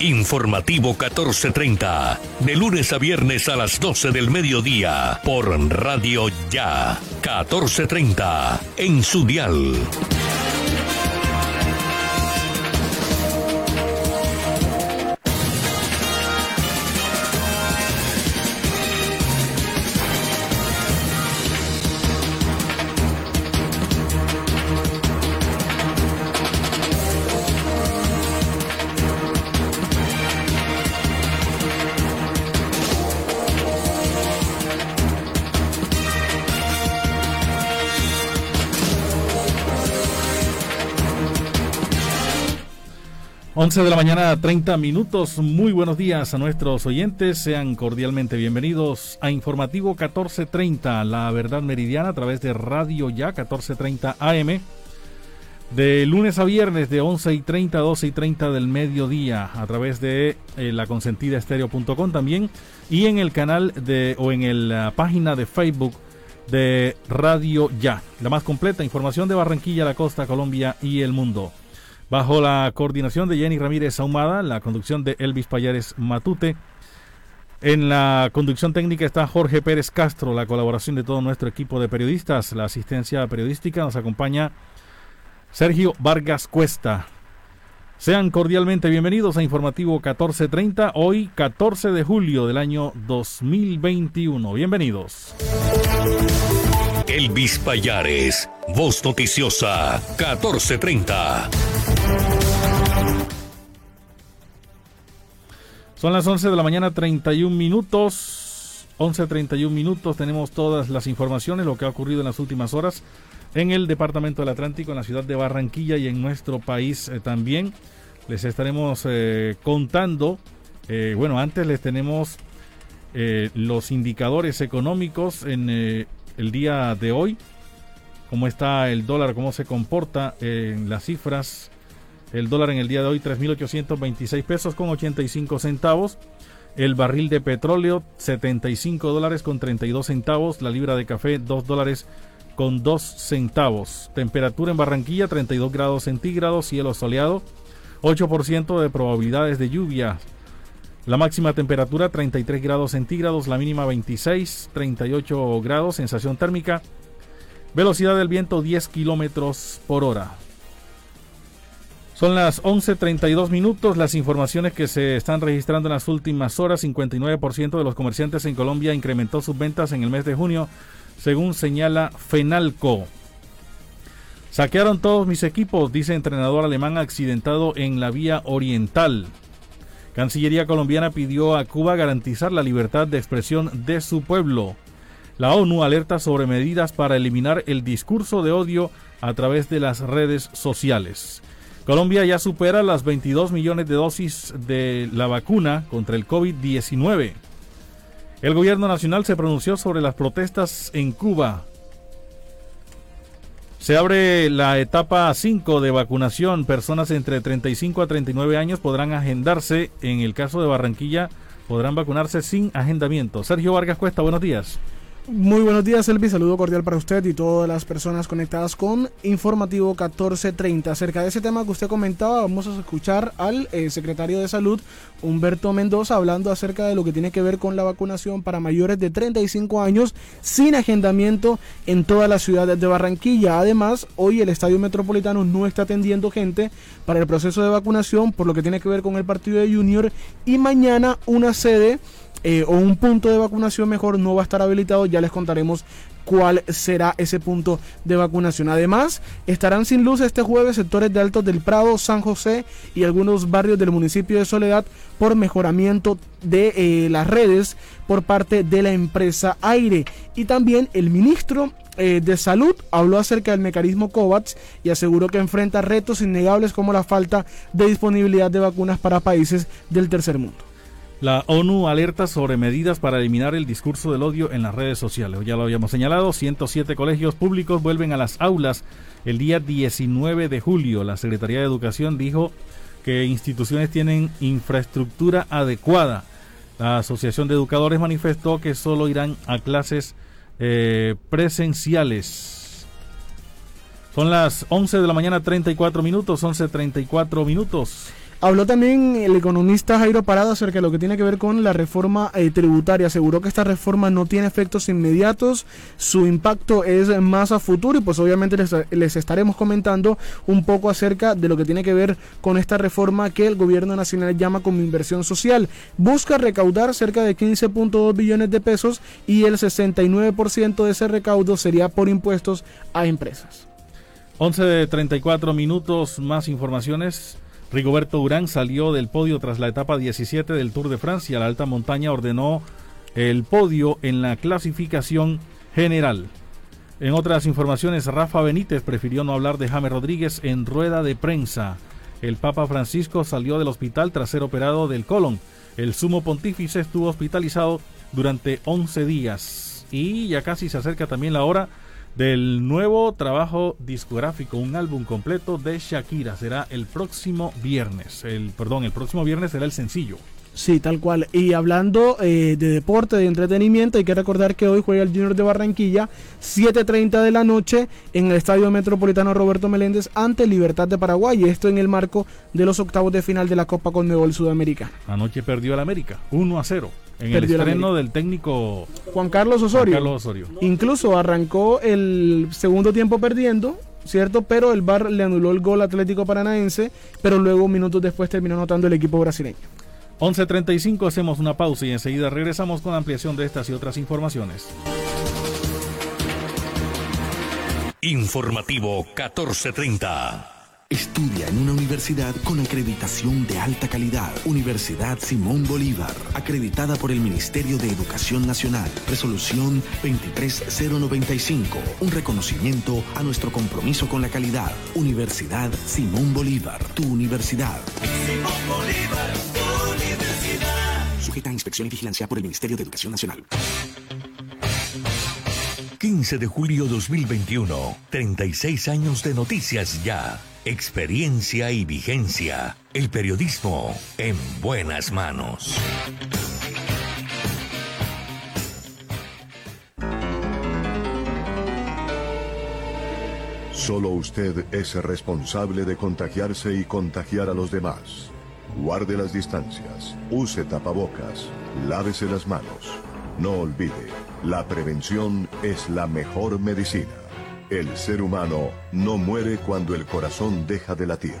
Informativo 1430, de lunes a viernes a las 12 del mediodía, por Radio Ya, 1430, en su dial. 11 de la mañana, 30 minutos. Muy buenos días a nuestros oyentes. Sean cordialmente bienvenidos a Informativo 1430, La Verdad Meridiana, a través de Radio Ya 1430 AM. De lunes a viernes, de 11 y 30 a 12 y 30 del mediodía, a través de eh, la consentida también. Y en el canal de, o en la página de Facebook de Radio Ya. La más completa información de Barranquilla, la costa, Colombia y el mundo bajo la coordinación de Jenny Ramírez Ahumada, la conducción de Elvis Payares Matute. En la conducción técnica está Jorge Pérez Castro, la colaboración de todo nuestro equipo de periodistas, la asistencia periodística nos acompaña Sergio Vargas Cuesta. Sean cordialmente bienvenidos a Informativo 1430, hoy 14 de julio del año 2021. Bienvenidos. Elvis Payares, Voz Noticiosa, 1430. Son las 11 de la mañana, 31 minutos. 11.31 minutos. Tenemos todas las informaciones, lo que ha ocurrido en las últimas horas en el Departamento del Atlántico, en la ciudad de Barranquilla y en nuestro país eh, también. Les estaremos eh, contando. Eh, bueno, antes les tenemos los indicadores económicos en el día de hoy. Cómo está el dólar, cómo se comporta en las cifras el dólar en el día de hoy 3.826 pesos con 85 centavos. El barril de petróleo 75 dólares con 32 centavos. La libra de café 2 dólares con 2 centavos. Temperatura en Barranquilla 32 grados centígrados. Cielo soleado. 8% de probabilidades de lluvia. La máxima temperatura 33 grados centígrados. La mínima 26, 38 grados. Sensación térmica. Velocidad del viento 10 kilómetros por hora. Son las 11.32 minutos. Las informaciones que se están registrando en las últimas horas. 59% de los comerciantes en Colombia incrementó sus ventas en el mes de junio, según señala Fenalco. Saquearon todos mis equipos, dice entrenador alemán accidentado en la vía oriental. Cancillería colombiana pidió a Cuba garantizar la libertad de expresión de su pueblo. La ONU alerta sobre medidas para eliminar el discurso de odio a través de las redes sociales. Colombia ya supera las 22 millones de dosis de la vacuna contra el COVID-19. El gobierno nacional se pronunció sobre las protestas en Cuba. Se abre la etapa 5 de vacunación. Personas entre 35 a 39 años podrán agendarse. En el caso de Barranquilla, podrán vacunarse sin agendamiento. Sergio Vargas Cuesta, buenos días. Muy buenos días, Elvis. Saludo cordial para usted y todas las personas conectadas con Informativo 1430. Acerca de ese tema que usted comentaba, vamos a escuchar al eh, secretario de Salud, Humberto Mendoza, hablando acerca de lo que tiene que ver con la vacunación para mayores de 35 años sin agendamiento en todas las ciudades de Barranquilla. Además, hoy el Estadio Metropolitano no está atendiendo gente para el proceso de vacunación, por lo que tiene que ver con el partido de Junior. Y mañana una sede eh, o un punto de vacunación mejor no va a estar habilitado. Ya les contaremos cuál será ese punto de vacunación. Además, estarán sin luz este jueves sectores de Altos del Prado, San José y algunos barrios del municipio de Soledad por mejoramiento de eh, las redes por parte de la empresa Aire. Y también el ministro eh, de Salud habló acerca del mecanismo COVAX y aseguró que enfrenta retos innegables como la falta de disponibilidad de vacunas para países del tercer mundo. La ONU alerta sobre medidas para eliminar el discurso del odio en las redes sociales. Ya lo habíamos señalado, 107 colegios públicos vuelven a las aulas el día 19 de julio. La Secretaría de Educación dijo que instituciones tienen infraestructura adecuada. La Asociación de Educadores manifestó que solo irán a clases eh, presenciales. Son las 11 de la mañana 34 minutos, 11.34 minutos. Habló también el economista Jairo Parada acerca de lo que tiene que ver con la reforma eh, tributaria. Aseguró que esta reforma no tiene efectos inmediatos, su impacto es más a futuro y pues obviamente les, les, estaremos comentando un poco acerca de lo que tiene que ver con esta reforma que el gobierno nacional llama como inversión social. Busca recaudar cerca de 15.2 billones de pesos y el 69% de ese recaudo sería por impuestos a empresas. 11 de 34 minutos, más informaciones. Rigoberto Urán salió del podio tras la etapa 17 del Tour de Francia. La alta montaña ordenó el podio en la clasificación general. En otras informaciones, Rafa Benítez prefirió no hablar de James Rodríguez en rueda de prensa. El Papa Francisco salió del hospital tras ser operado del colon. El sumo pontífice estuvo hospitalizado durante 11 días. Y ya casi se acerca también la hora del nuevo trabajo discográfico, un álbum completo de Shakira. Será el próximo viernes. El, perdón, el próximo viernes será el sencillo. Sí, tal cual. Y hablando eh, de deporte, de entretenimiento, hay que recordar que hoy juega el Junior de Barranquilla, 7.30 de la noche, en el Estadio Metropolitano Roberto Meléndez ante Libertad de Paraguay. Esto en el marco de los octavos de final de la Copa Conmebol Sudamericana. Anoche perdió el América, 1 a 0. En el estreno del técnico Juan Carlos Osorio. Juan Carlos Osorio. Incluso arrancó el segundo tiempo perdiendo, ¿cierto? Pero el VAR le anuló el gol Atlético Paranaense, pero luego minutos después terminó anotando el equipo brasileño. 11.35 hacemos una pausa y enseguida regresamos con ampliación de estas y otras informaciones. Informativo 1430. Estudia en una universidad con acreditación de alta calidad. Universidad Simón Bolívar, acreditada por el Ministerio de Educación Nacional. Resolución 23095. Un reconocimiento a nuestro compromiso con la calidad. Universidad Simón Bolívar, tu universidad. Simón Bolívar, tu universidad. Sujeta a inspección y vigilancia por el Ministerio de Educación Nacional. 15 de julio 2021. 36 años de noticias ya. Experiencia y vigencia. El periodismo en buenas manos. Solo usted es responsable de contagiarse y contagiar a los demás. Guarde las distancias, use tapabocas, lávese las manos. No olvide, la prevención es la mejor medicina. El ser humano no muere cuando el corazón deja de latir.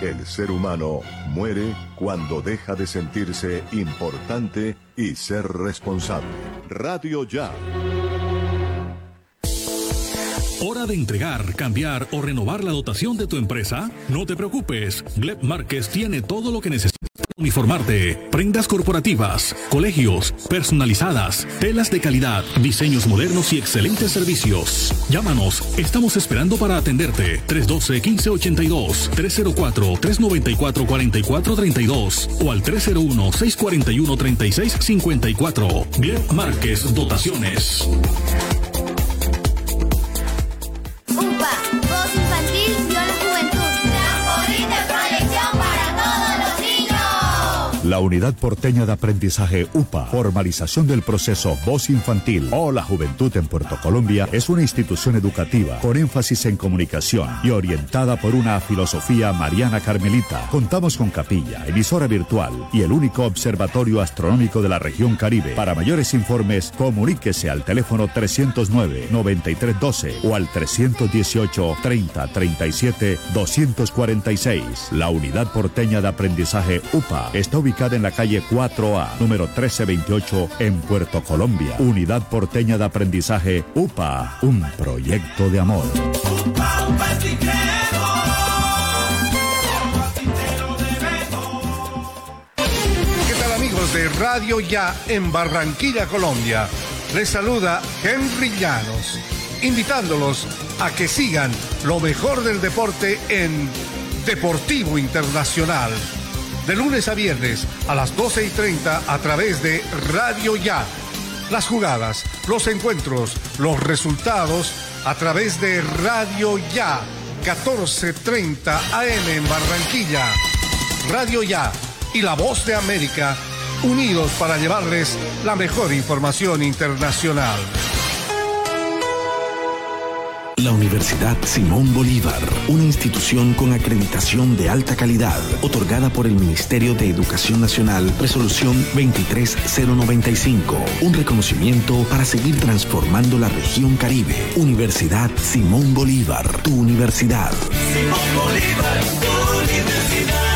El ser humano muere cuando deja de sentirse importante y ser responsable. Radio Ya. ¿Hora de entregar, cambiar o renovar la dotación de tu empresa? No te preocupes, Gleb Márquez tiene todo lo que necesitas uniformarte, prendas corporativas, colegios, personalizadas, telas de calidad, diseños modernos y excelentes servicios. Llámanos, estamos esperando para atenderte. 312-1582, 304-394-4432 o al 301-641-3654. Bien Márquez Dotaciones. La Unidad Porteña de Aprendizaje UPA, formalización del proceso Voz Infantil o la Juventud en Puerto Colombia, es una institución educativa con énfasis en comunicación y orientada por una filosofía mariana carmelita. Contamos con capilla, emisora virtual y el único observatorio astronómico de la región Caribe. Para mayores informes, comuníquese al teléfono 309-9312 o al 318-3037-246. La Unidad Porteña de Aprendizaje UPA está ubicada en la calle 4A, número 1328, en Puerto Colombia. Unidad Porteña de Aprendizaje UPA, un proyecto de amor. ¿Qué tal amigos de Radio Ya en Barranquilla, Colombia? Les saluda Henry Llanos, invitándolos a que sigan lo mejor del deporte en Deportivo Internacional de lunes a viernes a las 12 y 30 a través de Radio Ya. Las jugadas, los encuentros, los resultados a través de Radio Ya. 14:30 AM en Barranquilla. Radio Ya y La Voz de América unidos para llevarles la mejor información internacional. La Universidad Simón Bolívar, una institución con acreditación de alta calidad, otorgada por el Ministerio de Educación Nacional, resolución 23095, un reconocimiento para seguir transformando la región Caribe. Universidad Simón Bolívar, tu universidad. Simón Bolívar, tu universidad.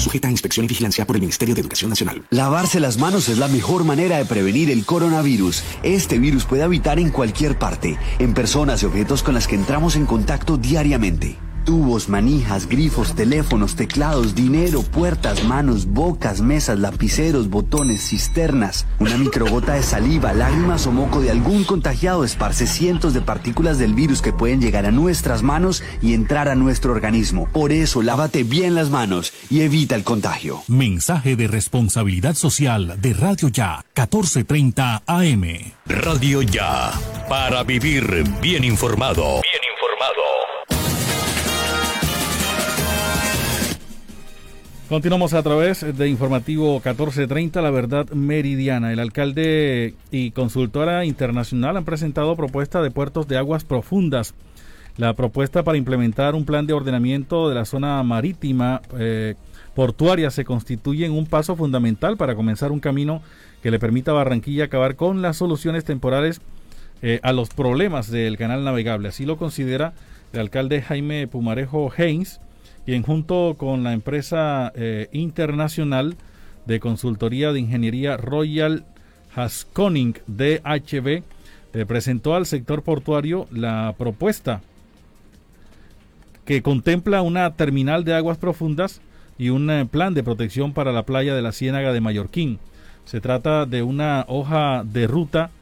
Sujeta a inspección y vigilancia por el Ministerio de Educación Nacional. Lavarse las manos es la mejor manera de prevenir el coronavirus. Este virus puede habitar en cualquier parte, en personas y objetos con las que entramos en contacto diariamente. Tubos, manijas, grifos, teléfonos, teclados, dinero, puertas, manos, bocas, mesas, lapiceros, botones, cisternas. Una microgota de saliva, lágrimas o moco de algún contagiado esparce cientos de partículas del virus que pueden llegar a nuestras manos y entrar a nuestro organismo. Por eso, lávate bien las manos y evita el contagio. Mensaje de responsabilidad social de Radio Ya, 1430 AM. Radio Ya, para vivir bien informado. Bien informado. Continuamos a través de informativo 1430, la verdad meridiana. El alcalde y consultora internacional han presentado propuesta de puertos de aguas profundas. La propuesta para implementar un plan de ordenamiento de la zona marítima eh, portuaria se constituye en un paso fundamental para comenzar un camino que le permita a Barranquilla acabar con las soluciones temporales eh, a los problemas del canal navegable. Así lo considera el alcalde Jaime Pumarejo Haynes quien junto con la empresa eh, internacional de consultoría de ingeniería Royal Haskoning DHB eh, presentó al sector portuario la propuesta que contempla una terminal de aguas profundas y un eh, plan de protección para la playa de la Ciénaga de Mallorquín. Se trata de una hoja de ruta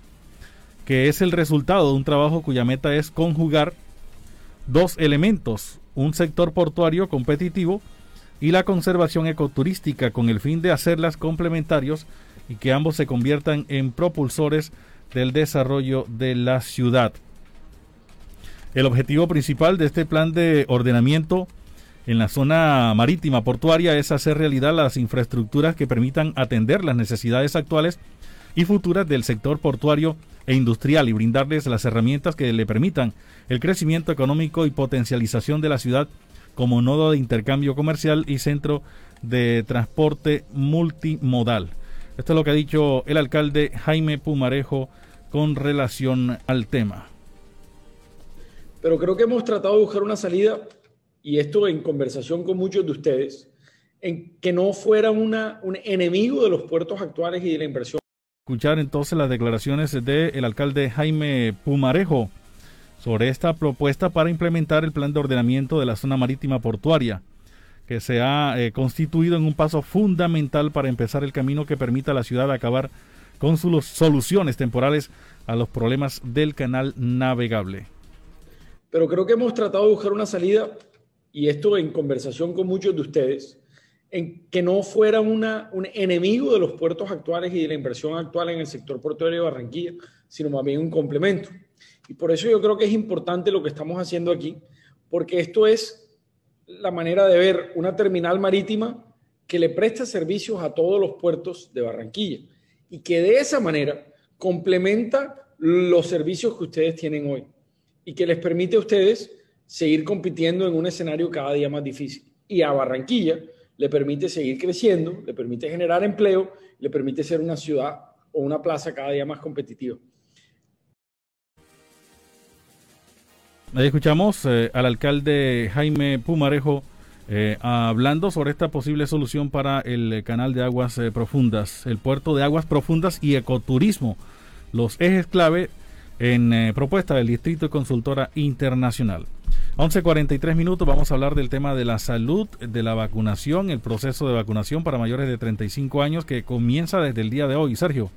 que es el resultado de un trabajo cuya meta es conjugar dos elementos, un sector portuario competitivo y la conservación ecoturística con el fin de hacerlas complementarios y que ambos se conviertan en propulsores del desarrollo de la ciudad. El objetivo principal de este plan de ordenamiento en la zona marítima portuaria es hacer realidad las infraestructuras que permitan atender las necesidades actuales y futuras del sector portuario e industrial y brindarles las herramientas que le permitan el crecimiento económico y potencialización de la ciudad como nodo de intercambio comercial y centro de transporte multimodal. Esto es lo que ha dicho el alcalde Jaime Pumarejo con relación al tema. Pero creo que hemos tratado de buscar una salida, y esto en conversación con muchos de ustedes, en que no fuera una, un enemigo de los puertos actuales y de la inversión escuchar entonces las declaraciones del alcalde Jaime Pumarejo sobre esta propuesta para implementar el plan de ordenamiento de la zona marítima portuaria, que se ha eh, constituido en un paso fundamental para empezar el camino que permita a la ciudad acabar con sus soluciones temporales a los problemas del canal navegable. Pero creo que hemos tratado de buscar una salida, y esto en conversación con muchos de ustedes, en que no fuera una, un enemigo de los puertos actuales y de la inversión actual en el sector portuario de Barranquilla, sino más bien un complemento. Y por eso yo creo que es importante lo que estamos haciendo aquí, porque esto es la manera de ver una terminal marítima que le presta servicios a todos los puertos de Barranquilla y que de esa manera complementa los servicios que ustedes tienen hoy y que les permite a ustedes seguir compitiendo en un escenario cada día más difícil. Y a Barranquilla le permite seguir creciendo, le permite generar empleo, le permite ser una ciudad o una plaza cada día más competitiva. Ahí escuchamos eh, al alcalde Jaime Pumarejo eh, hablando sobre esta posible solución para el canal de aguas eh, profundas, el puerto de aguas profundas y ecoturismo, los ejes clave en propuesta del Distrito de Consultora Internacional. 11.43 minutos, vamos a hablar del tema de la salud, de la vacunación, el proceso de vacunación para mayores de 35 años que comienza desde el día de hoy. Sergio.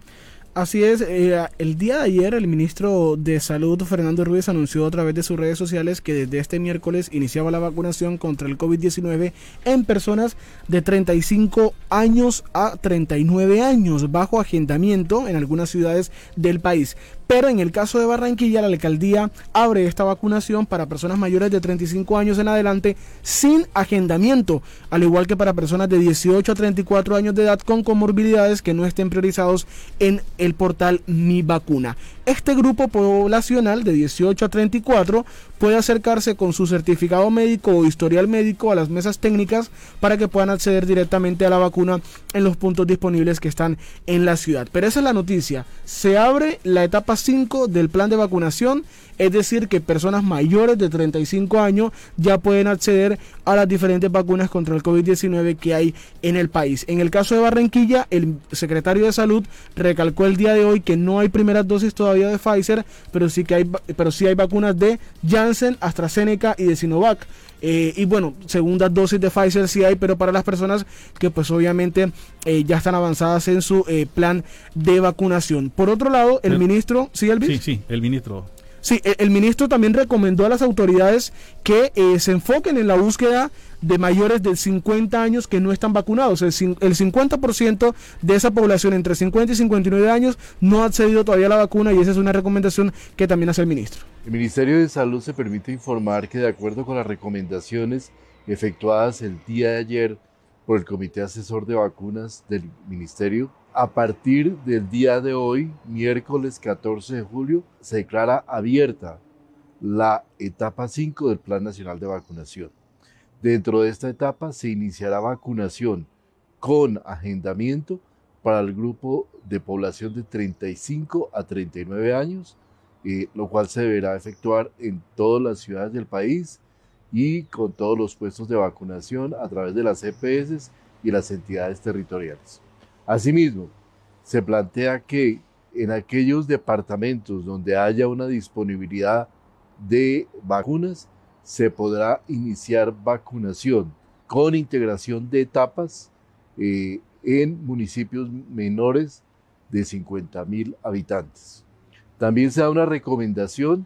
Así es, eh, el día de ayer el ministro de Salud, Fernando Ruiz, anunció a través de sus redes sociales que desde este miércoles iniciaba la vacunación contra el COVID-19 en personas de 35 años a 39 años, bajo agendamiento en algunas ciudades del país. Pero en el caso de Barranquilla, la alcaldía abre esta vacunación para personas mayores de 35 años en adelante sin agendamiento, al igual que para personas de 18 a 34 años de edad con comorbilidades que no estén priorizados en el portal Mi Vacuna. Este grupo poblacional de 18 a 34 puede acercarse con su certificado médico o historial médico a las mesas técnicas para que puedan acceder directamente a la vacuna en los puntos disponibles que están en la ciudad. Pero esa es la noticia. Se abre la etapa 5 del plan de vacunación, es decir, que personas mayores de 35 años ya pueden acceder a las diferentes vacunas contra el COVID-19 que hay en el país. En el caso de Barranquilla, el secretario de Salud recalcó el día de hoy que no hay primeras dosis todavía de Pfizer, pero sí que hay pero sí hay vacunas de Janssen, AstraZeneca y de Sinovac. Eh, y bueno, segundas dosis de Pfizer sí hay, pero para las personas que pues obviamente eh, ya están avanzadas en su eh, plan de vacunación. Por otro lado, el, ministro, ¿sí, Elvis? Sí, sí, el ministro. Sí, el, el ministro también recomendó a las autoridades que se enfoquen en la búsqueda de mayores de 50 años que no están vacunados. El, el 50% de esa población entre 50 y 59 años no ha accedido todavía a la vacuna y esa es una recomendación que también hace el ministro. El Ministerio de Salud se permite informar que de acuerdo con las recomendaciones efectuadas el día de ayer por el Comité Asesor de Vacunas del Ministerio, a partir del día de hoy, miércoles 14 de julio, se declara abierta la etapa 5 del Plan Nacional de Vacunación. Dentro de esta etapa se iniciará vacunación con agendamiento para el grupo de población de 35 a 39 años, eh, lo cual se deberá efectuar en todas las ciudades del país y con todos los puestos de vacunación a través de las EPS y las entidades territoriales. Asimismo, se plantea que en aquellos departamentos donde haya una disponibilidad de vacunas, se podrá iniciar vacunación con integración de etapas eh, en municipios menores de 50 mil habitantes. También se da una recomendación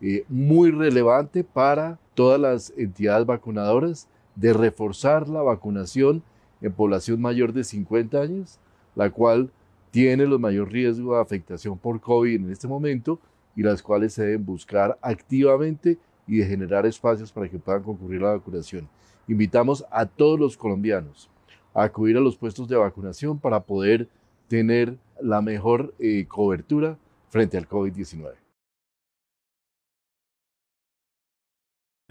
eh, muy relevante para todas las entidades vacunadoras de reforzar la vacunación en población mayor de 50 años, la cual tiene los mayores riesgos de afectación por COVID en este momento y las cuales se deben buscar activamente y de generar espacios para que puedan concurrir a la vacunación. Invitamos a todos los colombianos a acudir a los puestos de vacunación para poder tener la mejor eh, cobertura frente al COVID-19.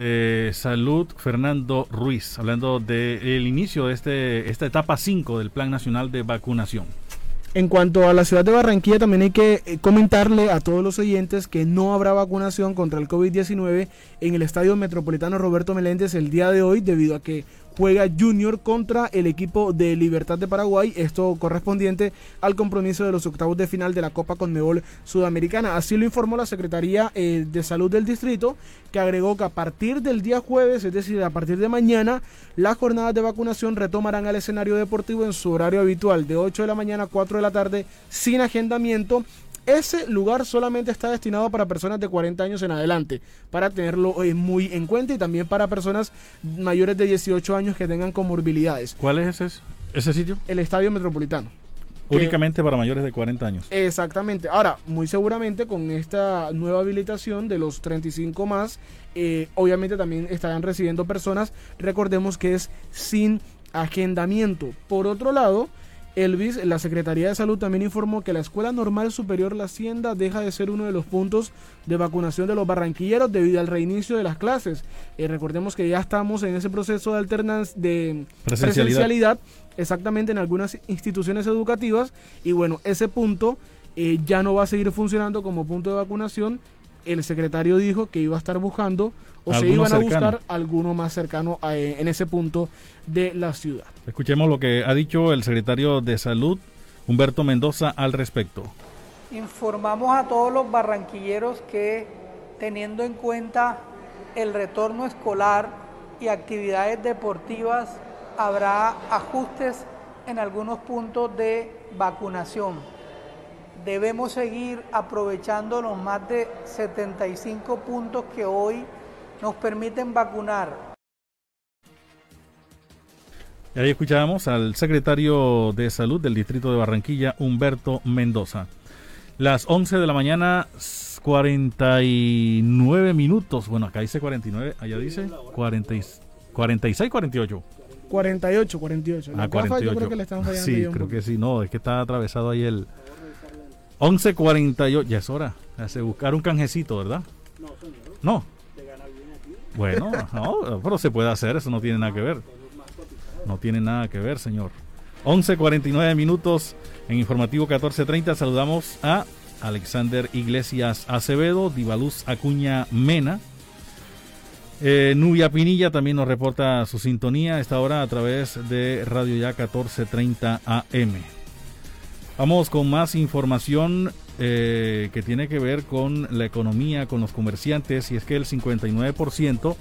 Eh, salud, Fernando Ruiz, hablando del inicio de este, esta etapa 5 del Plan Nacional de Vacunación. En cuanto a la ciudad de Barranquilla, también hay que eh, comentarle a todos los oyentes que no habrá vacunación contra el COVID-19 en el Estadio Metropolitano Roberto Meléndez el día de hoy, debido a que juega Junior contra el equipo de Libertad de Paraguay, esto correspondiente al compromiso de los octavos de final de la Copa Conmebol Sudamericana. Así lo informó la Secretaría eh, de Salud del Distrito, que agregó que a partir del día jueves, es decir, a partir de mañana, las jornadas de vacunación retomarán al escenario deportivo en su horario habitual de 8 de la mañana a 4 de la tarde sin agendamiento ese lugar solamente está destinado para personas de 40 años en adelante, para tenerlo eh, muy en cuenta y también para personas mayores de 18 años que tengan comorbilidades. ¿Cuál es ese, ese sitio? El Estadio Metropolitano. Únicamente para mayores de 40 años. Exactamente. Ahora, muy seguramente con esta nueva habilitación de los 35 más, eh, obviamente también estarán recibiendo personas, recordemos que es sin agendamiento. Por otro lado, Elvis, la Secretaría de Salud también informó que la Escuela Normal Superior La Hacienda deja de ser uno de los puntos de vacunación de los barranquilleros debido al reinicio de las clases. Eh, recordemos que ya estamos en ese proceso de alternancia de presencialidad. exactamente en algunas instituciones educativas y bueno, ese punto eh, ya no va a seguir funcionando como punto de vacunación. El secretario dijo que iba a estar buscando o se iban a buscar alguno más cercano en ese punto de la ciudad. Escuchemos lo que ha dicho el secretario de Salud, Humberto Mendoza, al respecto. Informamos a todos los barranquilleros que teniendo en cuenta el retorno escolar y actividades deportivas, habrá ajustes en algunos puntos de vacunación. Debemos seguir aprovechando los más de 75 puntos que hoy nos permiten vacunar. Y ahí escuchábamos al secretario de Salud del Distrito de Barranquilla, Humberto Mendoza. Las 11 de la mañana, 49 minutos. Bueno, acá dice 49, allá dice 40, 46, 48. 48, 48. Ah, 48. Yo creo que le están fallando Sí, creo que sí. No, es que está atravesado ahí el, 11.48, ya es hora. Hace buscar un canjecito, ¿verdad? No, señor. No. Bueno, no, pero se puede hacer, eso no tiene nada que ver. No tiene nada que ver, señor. 11.49 minutos en Informativo 14.30. Saludamos a Alexander Iglesias Acevedo, Divaluz Acuña Mena. Eh, Nubia Pinilla también nos reporta su sintonía a esta hora a través de Radio Ya 1430 AM. Vamos con más información eh, que tiene que ver con la economía, con los comerciantes, y es que el 59%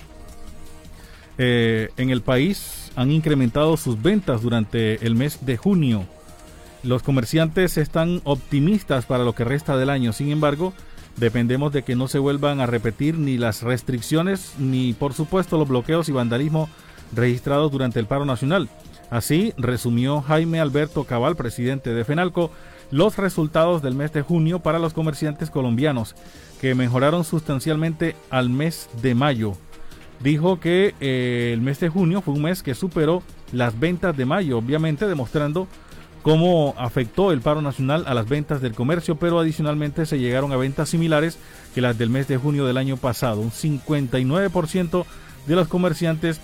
eh, en el país han incrementado sus ventas durante el mes de junio. Los comerciantes están optimistas para lo que resta del año, sin embargo, dependemos de que no se vuelvan a repetir ni las restricciones ni por supuesto los bloqueos y vandalismo registrados durante el paro nacional. Así resumió Jaime Alberto Cabal, presidente de FENALCO, los resultados del mes de junio para los comerciantes colombianos, que mejoraron sustancialmente al mes de mayo. Dijo que eh, el mes de junio fue un mes que superó las ventas de mayo, obviamente demostrando cómo afectó el paro nacional a las ventas del comercio, pero adicionalmente se llegaron a ventas similares que las del mes de junio del año pasado. Un 59% de los comerciantes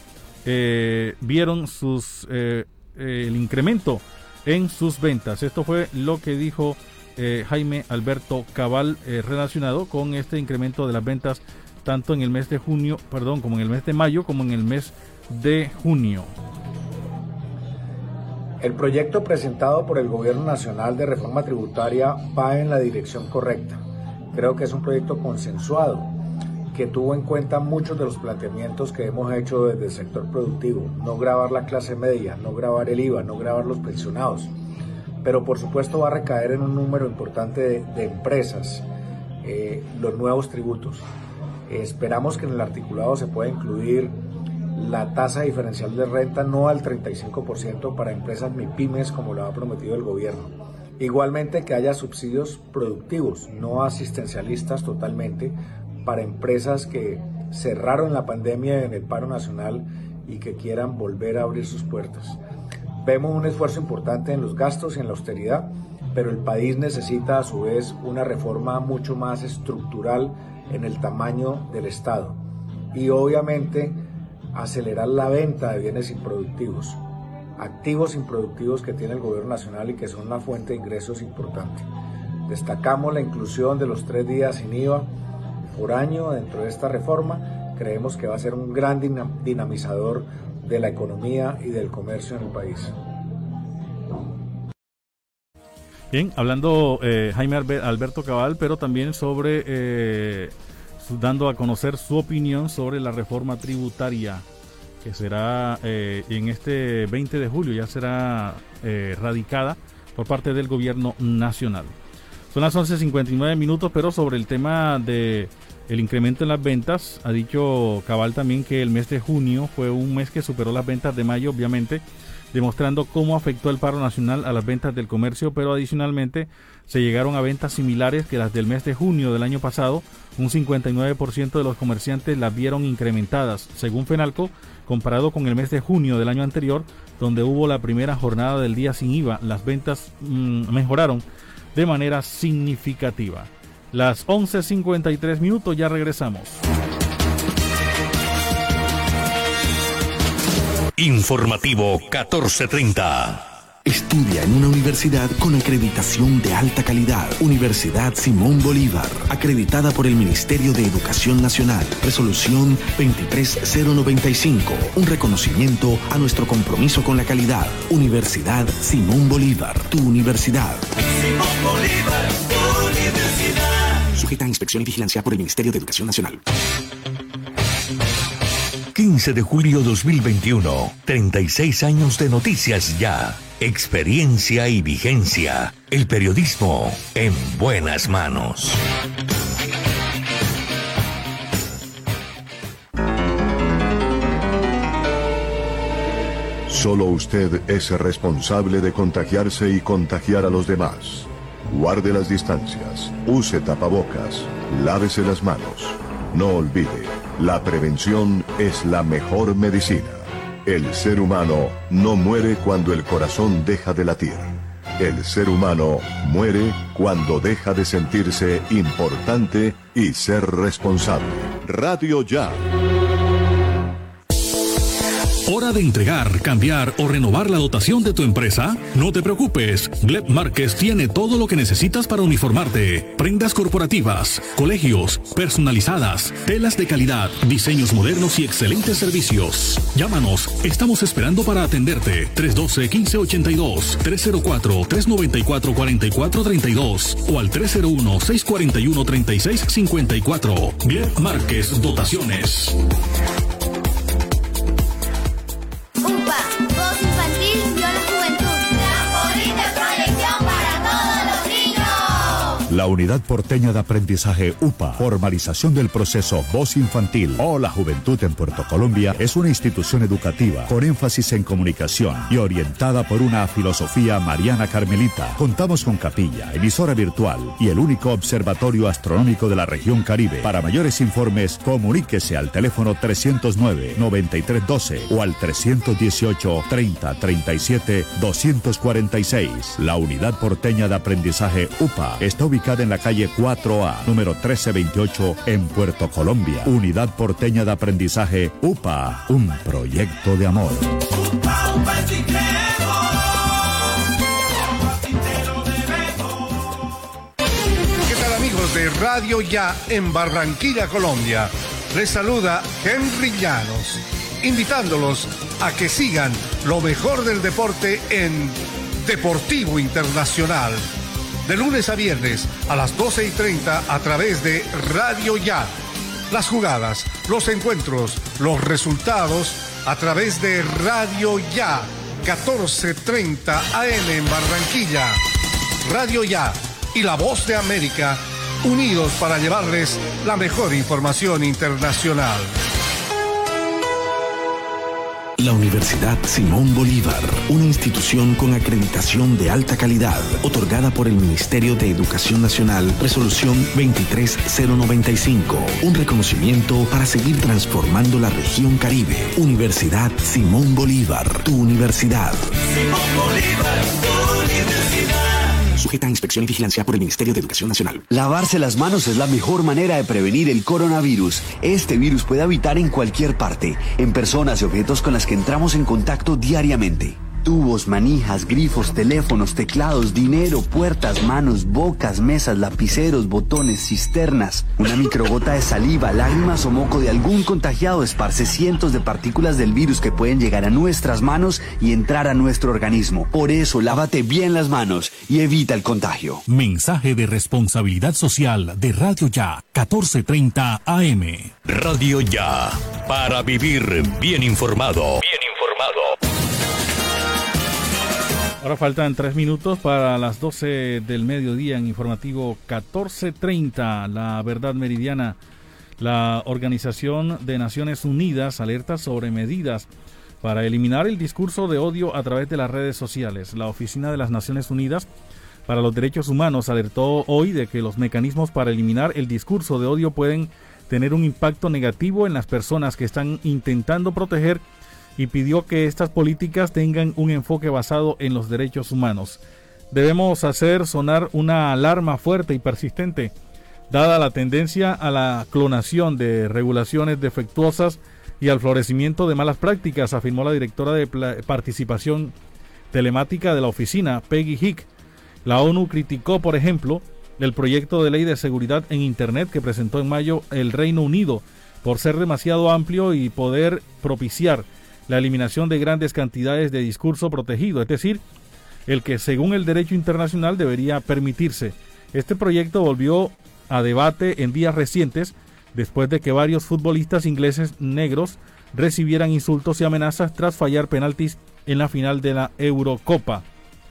eh, vieron sus, eh, el incremento en sus ventas. Esto fue lo que dijo eh, Jaime Alberto Cabal relacionado con este incremento de las ventas tanto en el mes de junio, perdón, como en el mes de mayo, como en el mes de junio. El proyecto presentado por el Gobierno Nacional de Reforma Tributaria va en la dirección correcta. Creo que es un proyecto consensuado que tuvo en cuenta muchos de los planteamientos que hemos hecho desde el sector productivo. No grabar la clase media, no grabar el IVA, no grabar los pensionados. Pero por supuesto va a recaer en un número importante de, empresas eh, los nuevos tributos. esperamos que en el articulado se pueda incluir la tasa diferencial de renta no al 35% para empresas MIPIMES como lo ha prometido el gobierno. Igualmente que haya subsidios productivos, no asistencialistas totalmente, para empresas que cerraron la pandemia en el paro nacional y que quieran volver a abrir sus puertas. Vemos un esfuerzo importante en los gastos y en la austeridad, pero el país necesita a su vez una reforma mucho más estructural en el tamaño del Estado. Y obviamente acelerar la venta de bienes improductivos, activos improductivos que tiene el gobierno nacional y que son una fuente de ingresos importante. Destacamos la inclusión de los tres días sin IVA por año dentro de esta reforma. Creemos que va a ser un gran dinamizador de la economía y del comercio en el país. Bien, hablando eh, Jaime Alberto Cabal, pero también sobre eh, dando a conocer su opinión sobre la reforma tributaria que será eh, en este 20 de julio, ya será radicada por parte del gobierno nacional. Son las 11.59 minutos, pero sobre el tema de el incremento en las ventas, ha dicho Cabal también que el mes de junio fue un mes que superó las ventas de mayo, obviamente, demostrando cómo afectó el paro nacional a las ventas del comercio, pero adicionalmente se llegaron a ventas similares que las del mes de junio del año pasado. Un 59% de los comerciantes las vieron incrementadas, según Fenalco, comparado con el mes de junio del año anterior, donde hubo la primera jornada del día sin IVA. Las ventas mm, mejoraron de manera significativa. Las 11.53 minutos, ya regresamos. Informativo 1430. Estudia en una universidad con acreditación de alta calidad. Universidad Simón Bolívar, acreditada por el Ministerio de Educación Nacional. Resolución 23095, un reconocimiento a nuestro compromiso con la calidad. Universidad Simón Bolívar, tu universidad. Simón Bolívar, tu universidad. Sujeta a inspección y vigilancia por el Ministerio de Educación Nacional. 15 de julio 2021, 36 años de noticias ya. Experiencia y vigencia. El periodismo en buenas manos. Solo usted es responsable de contagiarse y contagiar a los demás. Guarde las distancias, use tapabocas, lávese las manos. No olvide la prevención es la mejor medicina. El ser humano no muere cuando el corazón deja de latir. El ser humano muere cuando deja de sentirse importante y ser responsable. Radio Ya. ¿Hora de entregar, cambiar o renovar la dotación de tu empresa? No te preocupes, Gleb Márquez tiene todo lo que necesitas para uniformarte. Prendas corporativas, colegios, personalizadas, telas de calidad, diseños modernos y excelentes servicios. Llámanos, estamos esperando para atenderte. 312-1582, 304-394-4432 o al 301-641-3654. Gleb Márquez Dotaciones. Unidad Porteña de Aprendizaje UPA, formalización del proceso Voz Infantil o la Juventud en Puerto Colombia, es una institución educativa con énfasis en comunicación y orientada por una filosofía mariana carmelita. Contamos con capilla, emisora virtual y el único observatorio astronómico de la región Caribe. Para mayores informes, comuníquese al teléfono 309-9312 o al 318-3037-246. La Unidad Porteña de Aprendizaje UPA está ubicada en la calle 4A, número 1328, en Puerto Colombia. Unidad Porteña de Aprendizaje UPA, un proyecto de amor. ¿Qué tal amigos de Radio Ya en Barranquilla, Colombia? Les saluda Henry Llanos, invitándolos a que sigan lo mejor del deporte en Deportivo Internacional de lunes a viernes a las 12 y 30 a través de Radio Ya. Las jugadas, los encuentros, los resultados a través de Radio Ya. 14:30 AM en Barranquilla. Radio Ya y La Voz de América unidos para llevarles la mejor información internacional. La Universidad Simón Bolívar, una institución con acreditación de alta calidad, otorgada por el Ministerio de Educación Nacional, resolución 23095, un reconocimiento para seguir transformando la región Caribe. Universidad Simón Bolívar, tu universidad. Simón Bolívar. Sujeta a inspección y vigilancia por el Ministerio de Educación Nacional. Lavarse las manos es la mejor manera de prevenir el coronavirus. Este virus puede habitar en cualquier parte, en personas y objetos con las que entramos en contacto diariamente. Tubos, manijas, grifos, teléfonos, teclados, dinero, puertas, manos, bocas, mesas, lapiceros, botones, cisternas. Una microgota de saliva, lágrimas o moco de algún contagiado esparce cientos de partículas del virus que pueden llegar a nuestras manos y entrar a nuestro organismo. Por eso, lávate bien las manos y evita el contagio. Mensaje de responsabilidad social de Radio Ya, 1430 AM. Radio Ya, para vivir bien informado. Bien informado. Ahora faltan tres minutos para las 12 del mediodía en informativo 1430, la verdad meridiana. La Organización de Naciones Unidas alerta sobre medidas para eliminar el discurso de odio a través de las redes sociales. La Oficina de las Naciones Unidas para los Derechos Humanos alertó hoy de que los mecanismos para eliminar el discurso de odio pueden tener un impacto negativo en las personas que están intentando proteger y pidió que estas políticas tengan un enfoque basado en los derechos humanos. Debemos hacer sonar una alarma fuerte y persistente, dada la tendencia a la clonación de regulaciones defectuosas y al florecimiento de malas prácticas, afirmó la directora de participación telemática de la oficina, Peggy Hick. La ONU criticó, por ejemplo, el proyecto de ley de seguridad en Internet que presentó en mayo el Reino Unido por ser demasiado amplio y poder propiciar la eliminación de grandes cantidades de discurso protegido, es decir, el que según el derecho internacional debería permitirse. Este proyecto volvió a debate en días recientes después de que varios futbolistas ingleses negros recibieran insultos y amenazas tras fallar penaltis en la final de la Eurocopa.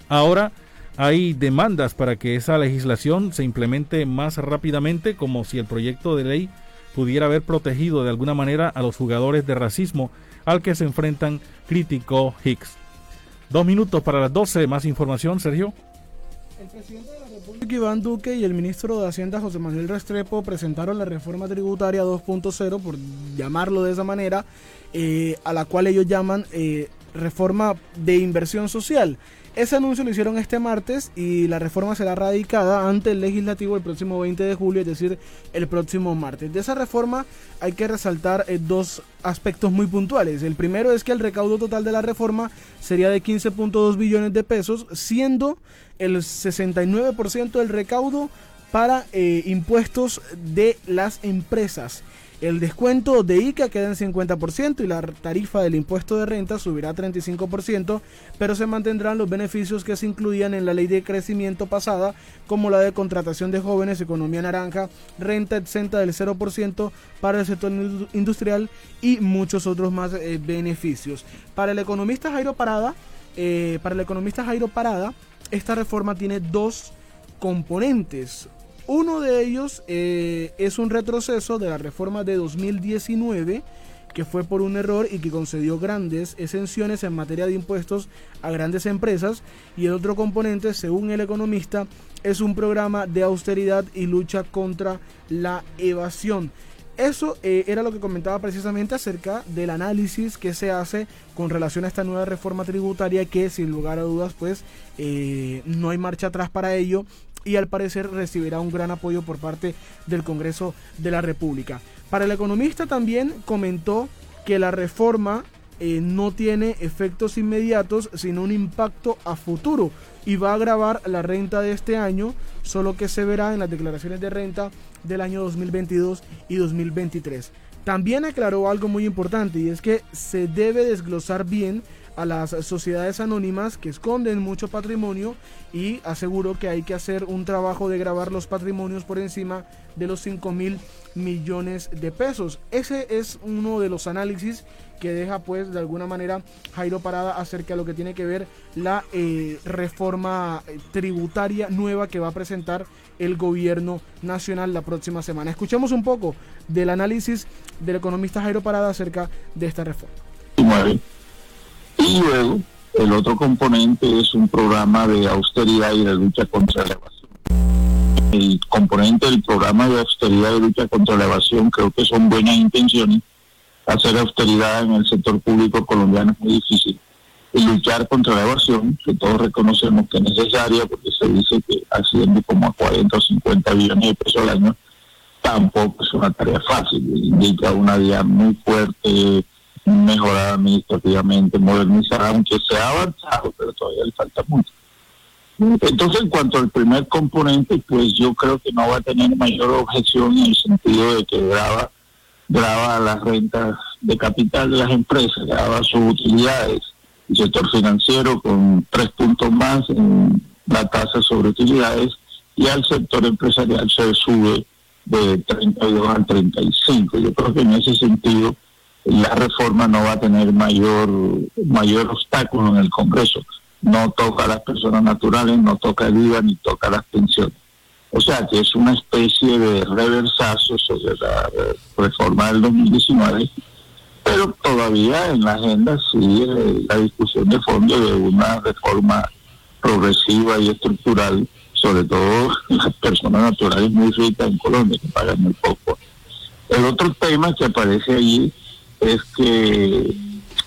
Ahora hay demandas para que esa legislación se implemente más rápidamente, como si el proyecto de ley pudiera haber protegido de alguna manera a los jugadores de racismo al que se enfrentan, criticó Hicks. Dos minutos para las 12. Más información, Sergio. El presidente de la República, Iván Duque, y el ministro de Hacienda, José Manuel Restrepo, presentaron la reforma tributaria 2.0, por llamarlo de esa manera, eh, a la cual ellos llaman eh, reforma de inversión social. Ese anuncio lo hicieron este martes y la reforma será radicada ante el legislativo el próximo 20 de julio, es decir, el próximo martes. De esa reforma hay que resaltar eh, dos aspectos muy puntuales. El primero es que el recaudo total de la reforma sería de 15.2 billones de pesos, siendo el 69% del recaudo para eh, impuestos de las empresas. El descuento de ICA queda en 50% y la tarifa del impuesto de renta subirá a 35%, pero se mantendrán los beneficios que se incluían en la ley de crecimiento pasada, como la de contratación de jóvenes, economía naranja, renta exenta del 0% para el sector industrial y muchos otros más eh, beneficios. Para el economista Jairo Parada, eh, para el economista Jairo Parada, esta reforma tiene dos componentes. Uno de ellos eh, es un retroceso de la reforma de 2019 que fue por un error y que concedió grandes exenciones en materia de impuestos a grandes empresas. Y el otro componente, según el economista, es un programa de austeridad y lucha contra la evasión. Eso eh, era lo que comentaba precisamente acerca del análisis que se hace con relación a esta nueva reforma tributaria que sin lugar a dudas pues eh, no hay marcha atrás para ello y al parecer recibirá un gran apoyo por parte del Congreso de la República. Para el economista también comentó que la reforma eh, no tiene efectos inmediatos, sino un impacto a futuro y va a agravar la renta de este año, solo que se verá en las declaraciones de renta del año 2022 y 2023. También aclaró algo muy importante y es que se debe desglosar bien a las sociedades anónimas que esconden mucho patrimonio y aseguro que hay que hacer un trabajo de grabar los patrimonios por encima de los 5 mil millones de pesos. Ese es uno de los análisis que deja pues de alguna manera Jairo Parada acerca de lo que tiene que ver la eh, reforma eh, tributaria nueva que va a presentar el gobierno nacional la próxima semana. Escuchemos un poco del análisis del economista Jairo Parada acerca de esta reforma. Y luego, el otro componente es un programa de austeridad y de lucha contra la evasión. El componente del programa de austeridad y lucha contra la evasión creo que son buenas intenciones. Hacer austeridad en el sector público colombiano es muy difícil. Y luchar contra la evasión, que todos reconocemos que es necesaria, porque se dice que asciende como a 40 o 50 billones de pesos al año, tampoco es una tarea fácil. Indica una vía muy fuerte mejorar administrativamente, modernizar, aunque se ha avanzado, pero todavía le falta mucho. Entonces, en cuanto al primer componente, pues yo creo que no va a tener mayor objeción en el sentido de que graba, graba las rentas de capital de las empresas, graba sus utilidades. El sector financiero con tres puntos más en la tasa sobre utilidades y al sector empresarial se sube de 32 al 35. Yo creo que en ese sentido la reforma no va a tener mayor, mayor obstáculo en el Congreso. No toca a las personas naturales, no toca el IVA ni toca las pensiones. O sea que es una especie de reversazo sobre la reforma del 2019, pero todavía en la agenda sigue la discusión de fondo de una reforma progresiva y estructural, sobre todo las personas naturales muy ricas en Colombia, que pagan muy poco. El otro tema que aparece allí es que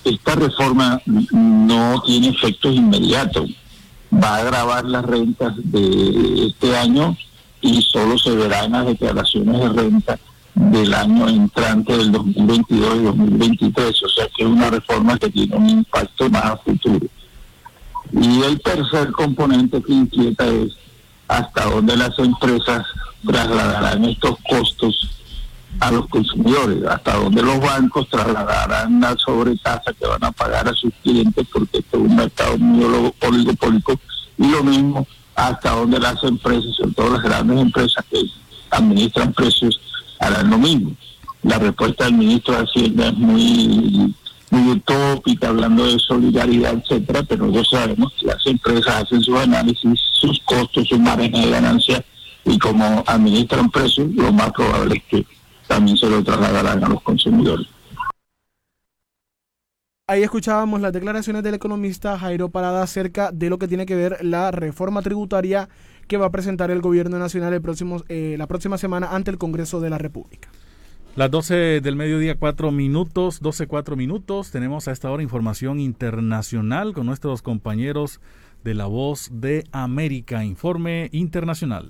esta reforma no tiene efectos inmediatos. Va a agravar las rentas de este año y solo se verá en las declaraciones de renta del año entrante del 2022 y 2023. O sea que es una reforma que tiene un impacto más a futuro. Y el tercer componente que inquieta es hasta dónde las empresas trasladarán estos costos a los consumidores, hasta donde los bancos trasladarán la sobretasa que van a pagar a sus clientes porque este es un mercado muy oligopólico y lo mismo hasta donde las empresas, sobre todo las grandes empresas que administran precios, harán lo mismo. La respuesta del ministro de Hacienda es muy, muy utópica, hablando de solidaridad, etcétera, pero ya sabemos que las empresas hacen sus análisis, sus costos, sus márgenes de ganancia y como administran precios, lo más probable es que también se lo trasladarán a los consumidores. Ahí escuchábamos las declaraciones del economista Jairo Parada acerca de lo que tiene que ver la reforma tributaria que va a presentar el gobierno nacional el próximo, eh, la próxima semana ante el Congreso de la República. Las 12 del mediodía, 4 minutos, 12, 4 minutos. Tenemos a esta hora información internacional con nuestros compañeros de La Voz de América. Informe internacional.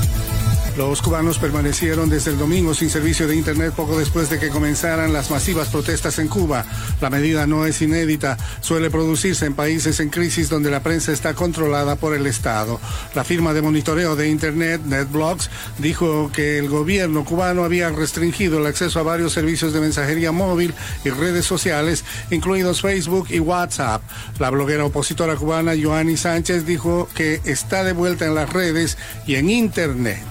Los cubanos permanecieron desde el domingo sin servicio de Internet poco después de que comenzaran las masivas protestas en Cuba. La medida no es inédita, suele producirse en países en crisis donde la prensa está controlada por el Estado. La firma de monitoreo de Internet, NetBlocks, dijo que el gobierno cubano había restringido el acceso a varios servicios de mensajería móvil y redes sociales, incluidos Facebook y WhatsApp. La bloguera opositora cubana Joanny Sánchez dijo que está de vuelta en las redes y en Internet.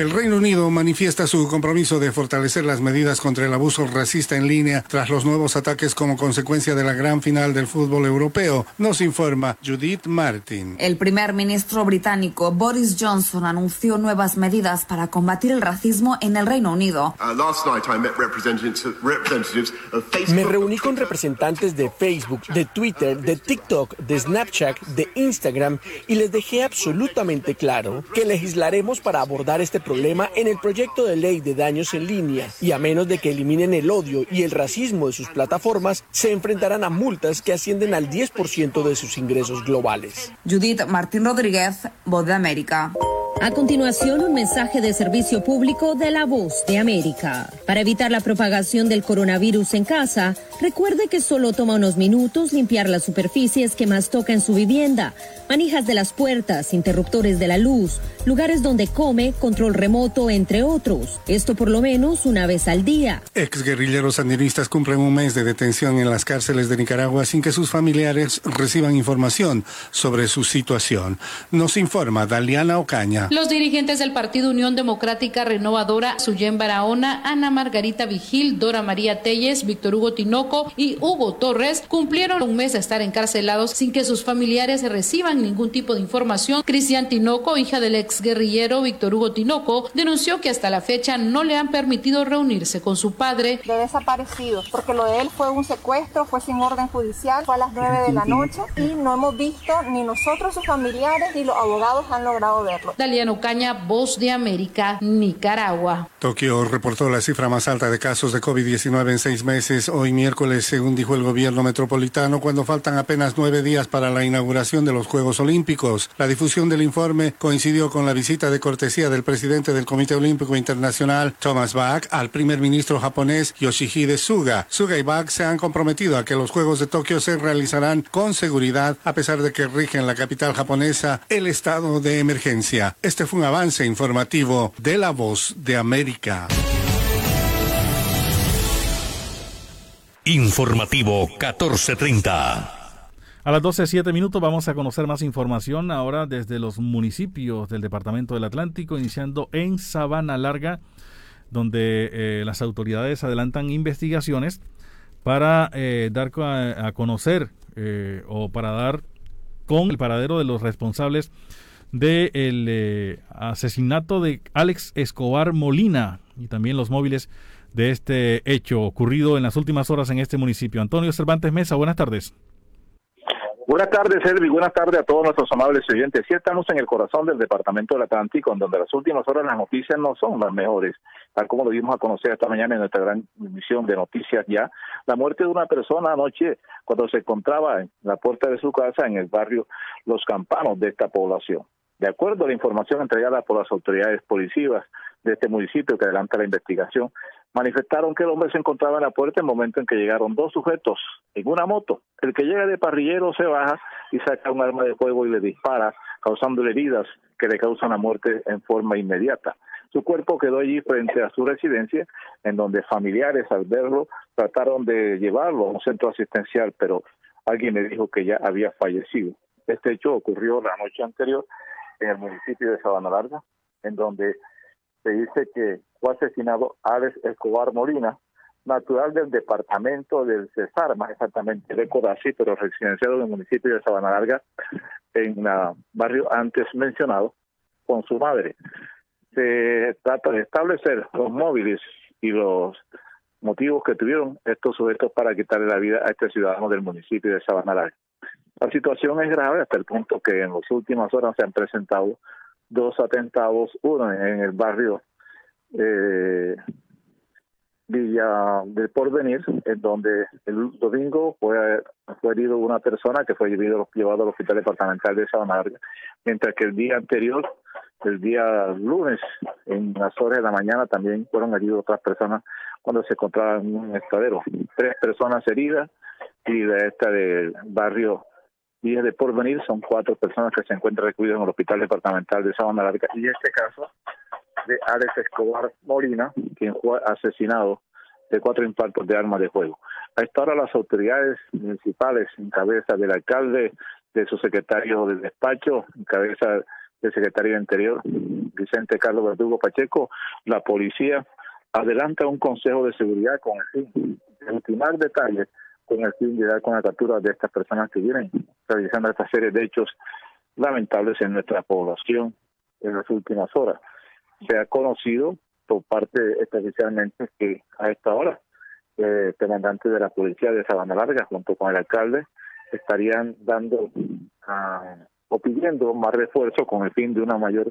El Reino Unido manifiesta su compromiso de fortalecer las medidas contra el abuso racista en línea tras los nuevos ataques como consecuencia de la gran final del fútbol europeo, nos informa Judith Martin. El primer ministro británico Boris Johnson anunció nuevas medidas para combatir el racismo en el Reino Unido. Me reuní con representantes de Facebook, de Twitter, de TikTok, de Snapchat, de Instagram y les dejé absolutamente claro que legislaremos para abordar este problema en el proyecto de ley de daños en línea y a menos de que eliminen el odio y el racismo de sus plataformas, se enfrentarán a multas que ascienden al 10% de sus ingresos globales. Judith Martín Rodríguez, Voz de América. A continuación, un mensaje de servicio público de la Voz de América. Para evitar la propagación del coronavirus en casa, recuerde que solo toma unos minutos limpiar las superficies que más toca en su vivienda, manijas de las puertas, interruptores de la luz, lugares donde come, control remoto, entre otros. Esto por lo menos una vez al día. Ex guerrilleros sandinistas cumplen un mes de detención en las cárceles de Nicaragua sin que sus familiares reciban información sobre su situación. Nos informa Daliana Ocaña. Los dirigentes del Partido Unión Democrática Renovadora, Suyen Barahona, Ana Margarita Vigil, Dora María Telles, Víctor Hugo Tinoco y Hugo Torres cumplieron un mes de estar encarcelados sin que sus familiares reciban ningún tipo de información. Cristian Tinoco, hija del ex guerrillero Víctor Hugo Tinoco, denunció que hasta la fecha no le han permitido reunirse con su padre. De desaparecido, porque lo de él fue un secuestro, fue sin orden judicial, fue a las 9 de la noche y no hemos visto ni nosotros sus familiares ni los abogados han logrado verlo. Voz de América, Nicaragua. Tokio reportó la cifra más alta de casos de COVID-19 en seis meses hoy miércoles, según dijo el gobierno metropolitano, cuando faltan apenas nueve días para la inauguración de los Juegos Olímpicos. La difusión del informe coincidió con la visita de cortesía del presidente del Comité Olímpico Internacional, Thomas Bach, al primer ministro japonés Yoshihide Suga. Suga y Bach se han comprometido a que los Juegos de Tokio se realizarán con seguridad, a pesar de que rige en la capital japonesa el estado de emergencia. Este fue un avance informativo de La Voz de América. Informativo 1430. A las 12.07 minutos vamos a conocer más información ahora desde los municipios del Departamento del Atlántico, iniciando en Sabana Larga, donde eh, las autoridades adelantan investigaciones para eh, dar a, a conocer eh, o para dar con el paradero de los responsables del eh, asesinato de Alex Escobar Molina y también los móviles de este hecho ocurrido en las últimas horas en este municipio. Antonio Cervantes Mesa, buenas tardes. Buenas tardes, Elvi. Buenas tardes a todos nuestros amables oyentes. Sí, estamos en el corazón del Departamento del Atlántico, en donde las últimas horas las noticias no son las mejores. Tal como lo dimos a conocer esta mañana en nuestra gran emisión de noticias ya, la muerte de una persona anoche cuando se encontraba en la puerta de su casa en el barrio Los Campanos de esta población. De acuerdo a la información entregada por las autoridades policivas de este municipio que adelanta la investigación, manifestaron que el hombre se encontraba en la puerta en el momento en que llegaron dos sujetos en una moto. El que llega de parrillero se baja y saca un arma de fuego y le dispara, causándole heridas que le causan la muerte en forma inmediata. Su cuerpo quedó allí frente a su residencia, en donde familiares al verlo trataron de llevarlo a un centro asistencial, pero alguien le dijo que ya había fallecido. Este hecho ocurrió la noche anterior en el municipio de Sabana Larga, en donde se dice que fue asesinado Alex Escobar Molina, natural del departamento del Cesar, más exactamente de Codazzi, pero residenciado en el municipio de Sabana Larga, en el barrio antes mencionado, con su madre. Se trata de establecer los móviles y los motivos que tuvieron estos sujetos para quitarle la vida a este ciudadano del municipio de Sabana Larga. La situación es grave hasta el punto que en las últimas horas se han presentado dos atentados, uno en el barrio eh, Villa del Porvenir, en donde el domingo fue, fue herido una persona que fue llevado, llevado al hospital departamental de Sabana mientras que el día anterior, el día lunes, en las horas de la mañana, también fueron heridos otras personas cuando se encontraban en un estadero. Tres personas heridas y de esta del barrio Villa de Porvenir son cuatro personas que se encuentran recluidas en el hospital departamental de Sabana Larga. Y este caso, de Alex Escobar Molina, quien fue asesinado de cuatro impactos de armas de fuego. A esta hora las autoridades municipales, en cabeza del alcalde, de su secretario de despacho, en cabeza del secretario de Interior, Vicente Carlos Verdugo Pacheco, la policía adelanta un consejo de seguridad con el fin de ultimar detalles, con el fin de dar con la captura de estas personas que vienen realizando esta serie de hechos lamentables en nuestra población en las últimas horas se ha conocido por parte especialmente que a esta hora eh, comandante de la policía de Sabana Larga junto con el alcalde estarían dando ah, o pidiendo más refuerzo con el fin de una mayor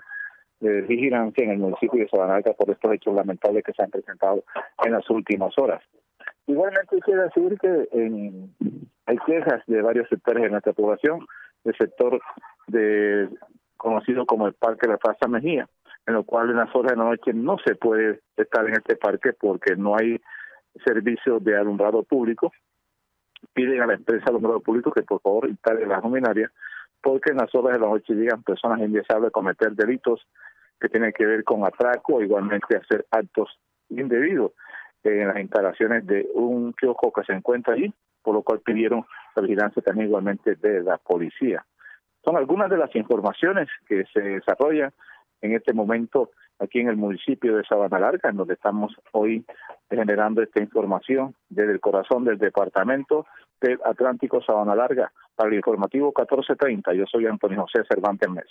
eh, vigilancia en el municipio de Sabana Larga por estos hechos lamentables que se han presentado en las últimas horas. Igualmente que decir que en, hay quejas de varios sectores de nuestra población, el sector de conocido como el Parque de la Plaza Mejía, en lo cual en las horas de la noche no se puede estar en este parque porque no hay servicio de alumbrado público. Piden a la empresa de alumbrado público que por favor instale las luminarias porque en las horas de la noche llegan personas indeseables a cometer delitos que tienen que ver con atraco igualmente hacer actos indebidos en las instalaciones de un kiosco que se encuentra allí, por lo cual pidieron la vigilancia también igualmente de la policía. Son algunas de las informaciones que se desarrollan en este momento aquí en el municipio de Sabana Larga, en donde estamos hoy generando esta información desde el corazón del departamento del Atlántico Sabana Larga. Para el informativo 1430, yo soy Antonio José Cervantes Mes.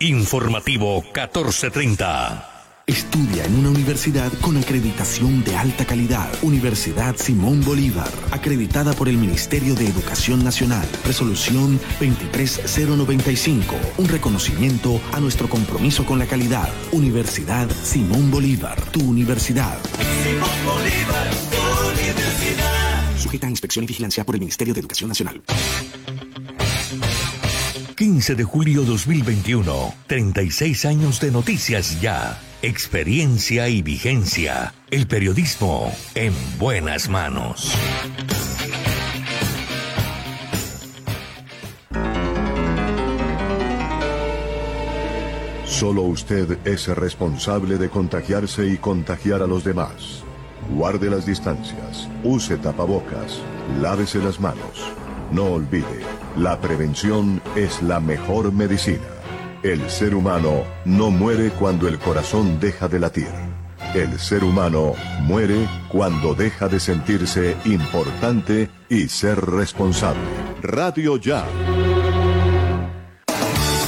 Informativo 1430. Estudia en una universidad con acreditación de alta calidad. Universidad Simón Bolívar, acreditada por el Ministerio de Educación Nacional. Resolución 23095, un reconocimiento a nuestro compromiso con la calidad. Universidad Simón Bolívar, tu universidad. Simón Bolívar, tu universidad. Sujeta a inspección y vigilancia por el Ministerio de Educación Nacional. 15 de julio 2021, 36 años de noticias ya. Experiencia y vigencia. El periodismo en buenas manos. Solo usted es responsable de contagiarse y contagiar a los demás. Guarde las distancias, use tapabocas, lávese las manos. No olvide, la prevención es la mejor medicina. El ser humano no muere cuando el corazón deja de latir. El ser humano muere cuando deja de sentirse importante y ser responsable. Radio Ya.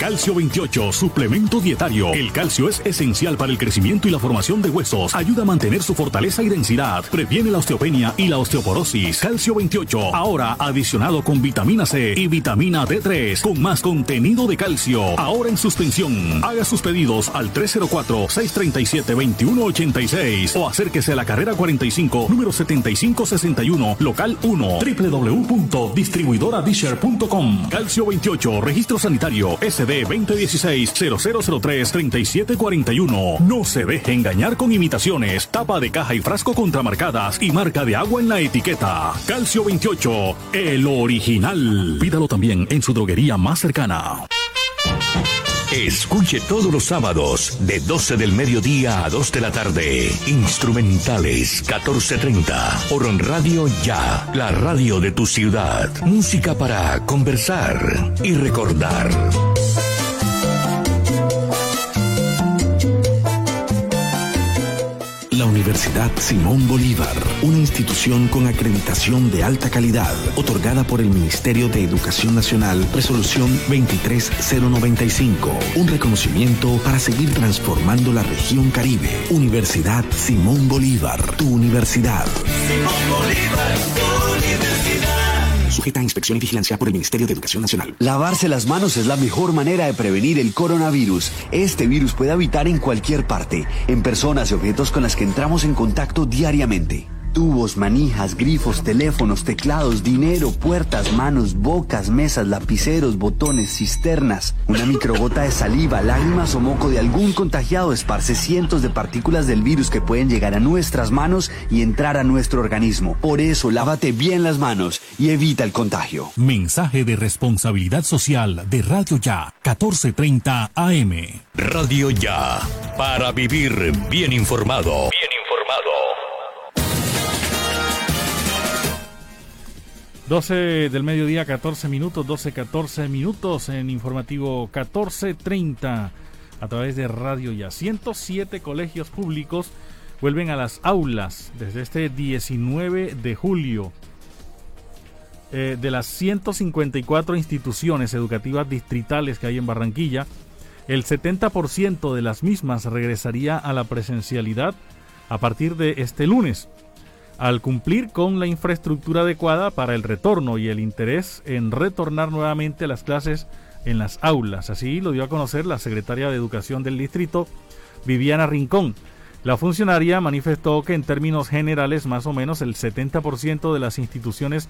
Calcio 28, suplemento dietario. El calcio es esencial para el crecimiento y la formación de huesos. Ayuda a mantener su fortaleza y densidad. Previene la osteopenia y la osteoporosis. Calcio 28, ahora adicionado con vitamina C y vitamina D3, con más contenido de calcio. Ahora en suspensión. Haga sus pedidos al 304-637-2186 o acérquese a la carrera 45, número 7561, local 1, www.distribuidoradisher.com. Calcio 28, registro sanitario, SD 2016-0003-3741. No se deje engañar con imitaciones, tapa de caja y frasco contramarcadas y marca de agua en la etiqueta. Calcio 28, el original. Pídalo también en su droguería más cercana. Escuche todos los sábados de 12 del mediodía a 2 de la tarde. Instrumentales 1430 por Radio Ya, la radio de tu ciudad. Música para conversar y recordar. Universidad Simón Bolívar, una institución con acreditación de alta calidad, otorgada por el Ministerio de Educación Nacional, resolución 23095, un reconocimiento para seguir transformando la región Caribe. Universidad Simón Bolívar, tu universidad. Simón Bolívar, universidad. Sujeta a inspección y vigilancia por el Ministerio de Educación Nacional. Lavarse las manos es la mejor manera de prevenir el coronavirus. Este virus puede habitar en cualquier parte, en personas y objetos con las que entramos en contacto diariamente. Tubos, manijas, grifos, teléfonos, teclados, dinero, puertas, manos, bocas, mesas, lapiceros, botones, cisternas. Una microgota de saliva, lágrimas o moco de algún contagiado esparce cientos de partículas del virus que pueden llegar a nuestras manos y entrar a nuestro organismo. Por eso, lávate bien las manos y evita el contagio. Mensaje de responsabilidad social de Radio Ya, 1430 AM. Radio Ya, para vivir bien informado. Bien 12 del mediodía, 14 minutos, 12, 14 minutos en informativo 1430 a través de Radio Ya. 107 colegios públicos vuelven a las aulas desde este 19 de julio. Eh, de las 154 instituciones educativas distritales que hay en Barranquilla, el 70% de las mismas regresaría a la presencialidad a partir de este lunes al cumplir con la infraestructura adecuada para el retorno y el interés en retornar nuevamente a las clases en las aulas. Así lo dio a conocer la secretaria de Educación del distrito, Viviana Rincón. La funcionaria manifestó que en términos generales más o menos el 70% de las instituciones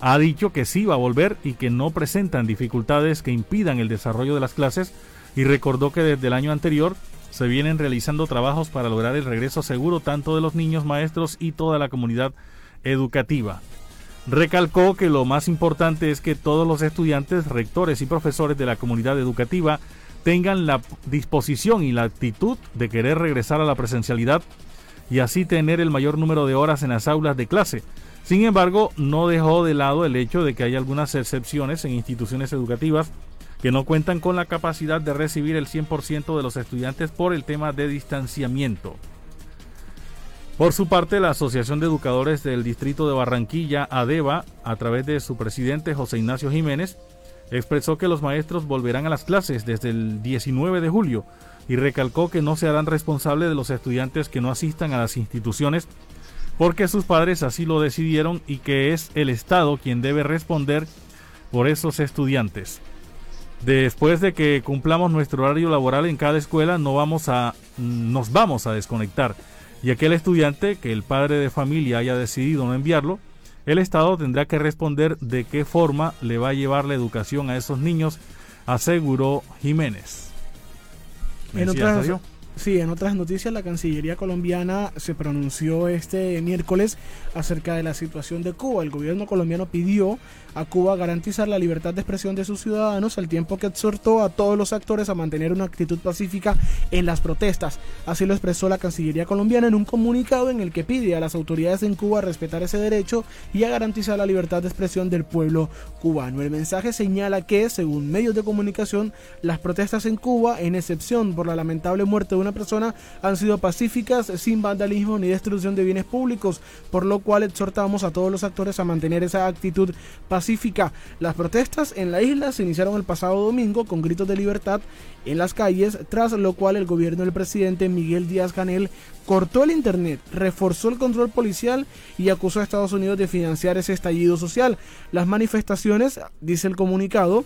ha dicho que sí va a volver y que no presentan dificultades que impidan el desarrollo de las clases y recordó que desde el año anterior se vienen realizando trabajos para lograr el regreso seguro tanto de los niños, maestros y toda la comunidad educativa. Recalcó que lo más importante es que todos los estudiantes, rectores y profesores de la comunidad educativa tengan la disposición y la actitud de querer regresar a la presencialidad y así tener el mayor número de horas en las aulas de clase. Sin embargo, no dejó de lado el hecho de que hay algunas excepciones en instituciones educativas que no cuentan con la capacidad de recibir el 100% de los estudiantes por el tema de distanciamiento. Por su parte, la Asociación de Educadores del Distrito de Barranquilla, ADEBA, a través de su presidente José Ignacio Jiménez, expresó que los maestros volverán a las clases desde el 19 de julio y recalcó que no se harán responsables de los estudiantes que no asistan a las instituciones porque sus padres así lo decidieron y que es el Estado quien debe responder por esos estudiantes. Después de que cumplamos nuestro horario laboral en cada escuela, no vamos a, nos vamos a desconectar. Y aquel estudiante que el padre de familia haya decidido no enviarlo, el Estado tendrá que responder de qué forma le va a llevar la educación a esos niños, aseguró Jiménez. En otras, sí, en otras noticias, la Cancillería colombiana se pronunció este miércoles acerca de la situación de Cuba. El gobierno colombiano pidió a Cuba garantizar la libertad de expresión de sus ciudadanos al tiempo que exhortó a todos los actores a mantener una actitud pacífica en las protestas. Así lo expresó la Cancillería colombiana en un comunicado en el que pide a las autoridades en Cuba respetar ese derecho y a garantizar la libertad de expresión del pueblo cubano. El mensaje señala que, según medios de comunicación, las protestas en Cuba, en excepción por la lamentable muerte de una persona, han sido pacíficas, sin vandalismo ni destrucción de bienes públicos, por lo cual exhortamos a todos los actores a mantener esa actitud pacífica. Las protestas en la isla se iniciaron el pasado domingo con gritos de libertad en las calles, tras lo cual el gobierno del presidente Miguel Díaz Canel cortó el Internet, reforzó el control policial y acusó a Estados Unidos de financiar ese estallido social. Las manifestaciones, dice el comunicado,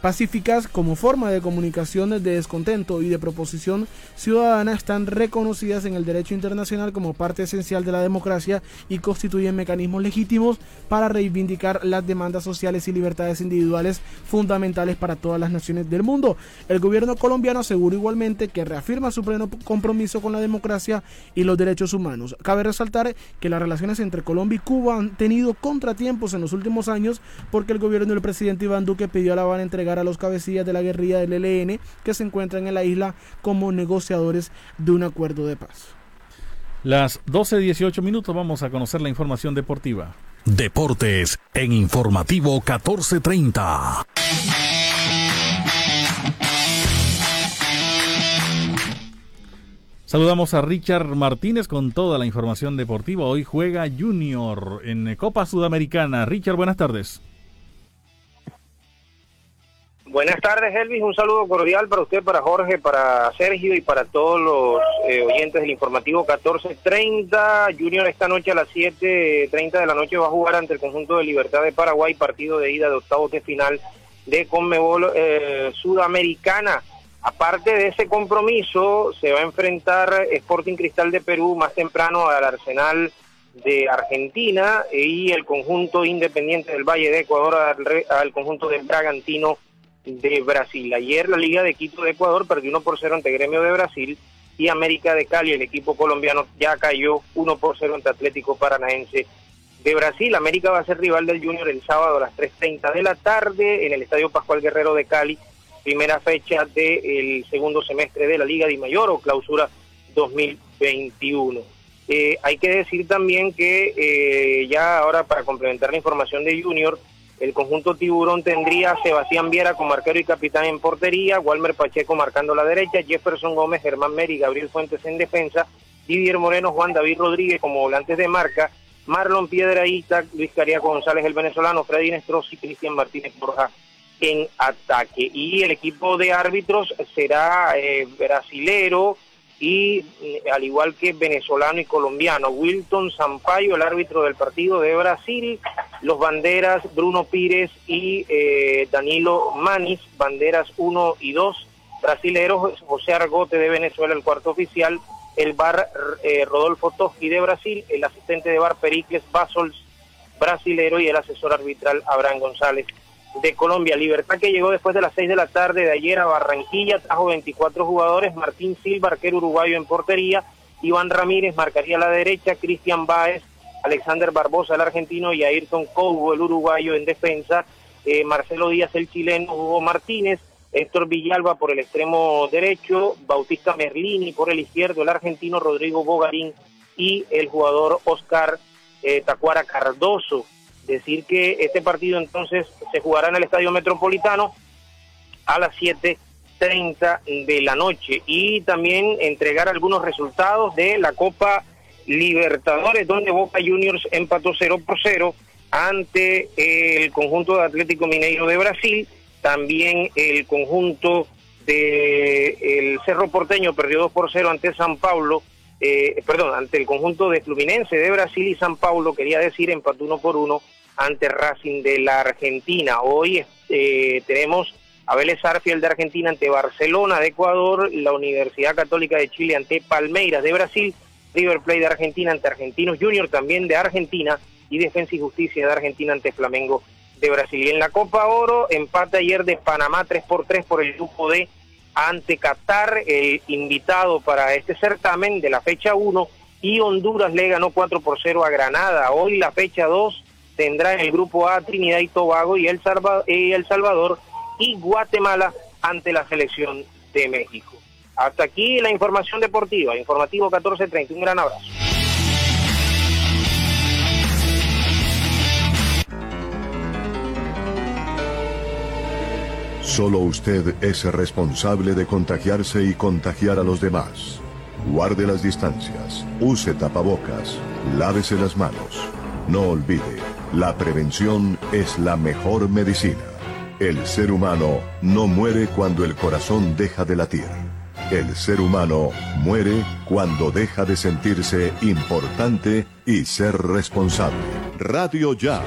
pacíficas como forma de comunicación de descontento y de proposición ciudadana están reconocidas en el derecho internacional como parte esencial de la democracia y constituyen mecanismos legítimos para reivindicar las demandas sociales y libertades individuales fundamentales para todas las naciones del mundo. El gobierno colombiano asegura igualmente que reafirma su pleno compromiso con la democracia y los derechos humanos. Cabe resaltar que las relaciones entre Colombia y Cuba han tenido contratiempos en los últimos años porque el gobierno del presidente Iván Duque pidió a La Habana entregar a los cabecillas de la guerrilla del ELN que se encuentran en la isla como negociadores de un acuerdo de paz. Las 12.18 minutos vamos a conocer la información deportiva. Deportes en Informativo 1430. Saludamos a Richard Martínez con toda la información deportiva. Hoy juega Junior en Copa Sudamericana. Richard, buenas tardes. Buenas tardes, Elvis. Un saludo cordial para usted, para Jorge, para Sergio y para todos los eh, oyentes del informativo 1430. Junior esta noche a las 7.30 de la noche va a jugar ante el conjunto de Libertad de Paraguay, partido de ida de octavos de final de Conmebol eh, Sudamericana. Aparte de ese compromiso, se va a enfrentar Sporting Cristal de Perú más temprano al Arsenal de Argentina y el conjunto independiente del Valle de Ecuador al, al conjunto del Bragantino de Brasil. Ayer la Liga de Quito de Ecuador perdió 1 por 0 ante Gremio de Brasil y América de Cali, el equipo colombiano, ya cayó 1 por 0 ante Atlético Paranaense de Brasil. América va a ser rival del Junior el sábado a las 3.30 de la tarde en el Estadio Pascual Guerrero de Cali, primera fecha del segundo semestre de la Liga de Mayor o clausura 2021. Eh, hay que decir también que eh, ya ahora para complementar la información de Junior, el conjunto tiburón tendría a Sebastián Viera como arquero y capitán en portería, Walmer Pacheco marcando la derecha, Jefferson Gómez, Germán Meri, Gabriel Fuentes en defensa, Didier Moreno, Juan David Rodríguez como volantes de marca, Marlon Piedraíta, Luis Caría González el venezolano, Freddy Nestros y Cristian Martínez Borja en ataque. Y el equipo de árbitros será eh, brasilero, y eh, al igual que venezolano y colombiano, Wilton Sampaio, el árbitro del partido de Brasil, los banderas Bruno Pires y eh, Danilo Manis, banderas 1 y 2, brasileros José Argote de Venezuela, el cuarto oficial, el bar eh, Rodolfo Toschi de Brasil, el asistente de bar Pericles Basols, brasilero, y el asesor arbitral Abraham González de Colombia. Libertad que llegó después de las 6 de la tarde de ayer a Barranquilla, trajo 24 jugadores, Martín Silva, arquero uruguayo en portería, Iván Ramírez marcaría la derecha, Cristian Báez, Alexander Barbosa el argentino y Ayrton Cobo el uruguayo en defensa, eh, Marcelo Díaz el chileno, Hugo Martínez, Héctor Villalba por el extremo derecho, Bautista Merlini por el izquierdo, el argentino Rodrigo Bogarín y el jugador Oscar eh, Tacuara Cardoso Decir que este partido entonces se jugará en el Estadio Metropolitano a las 7.30 de la noche y también entregar algunos resultados de la Copa Libertadores, donde Boca Juniors empató 0 por 0 ante el conjunto de Atlético Mineiro de Brasil, también el conjunto de el Cerro Porteño perdió 2 por 0 ante San Paulo, eh, perdón, ante el conjunto de Fluminense de Brasil y San Paulo, quería decir, empató 1 por 1 ante Racing de la Argentina. Hoy eh, tenemos a Vélez Arfiel de Argentina ante Barcelona de Ecuador, la Universidad Católica de Chile ante Palmeiras de Brasil, River Plate de Argentina ante Argentinos Junior también de Argentina y Defensa y Justicia de Argentina ante Flamengo de Brasil. Y en la Copa Oro, empate ayer de Panamá 3 por 3 por el grupo D ante Qatar, el invitado para este certamen de la fecha 1, y Honduras le ganó 4 por 0 a Granada. Hoy la fecha 2 tendrá en el grupo A Trinidad y Tobago y El, Salvador y Guatemala ante la selección de México. Hasta aquí la información deportiva, informativo 1430. Un gran abrazo. Solo usted es responsable de contagiarse y contagiar a los demás. Guarde las distancias, use tapabocas, lávese las manos. No olvide, la prevención es la mejor medicina. El ser humano no muere cuando el corazón deja de latir. El ser humano muere cuando deja de sentirse importante y ser responsable. Radio Ya.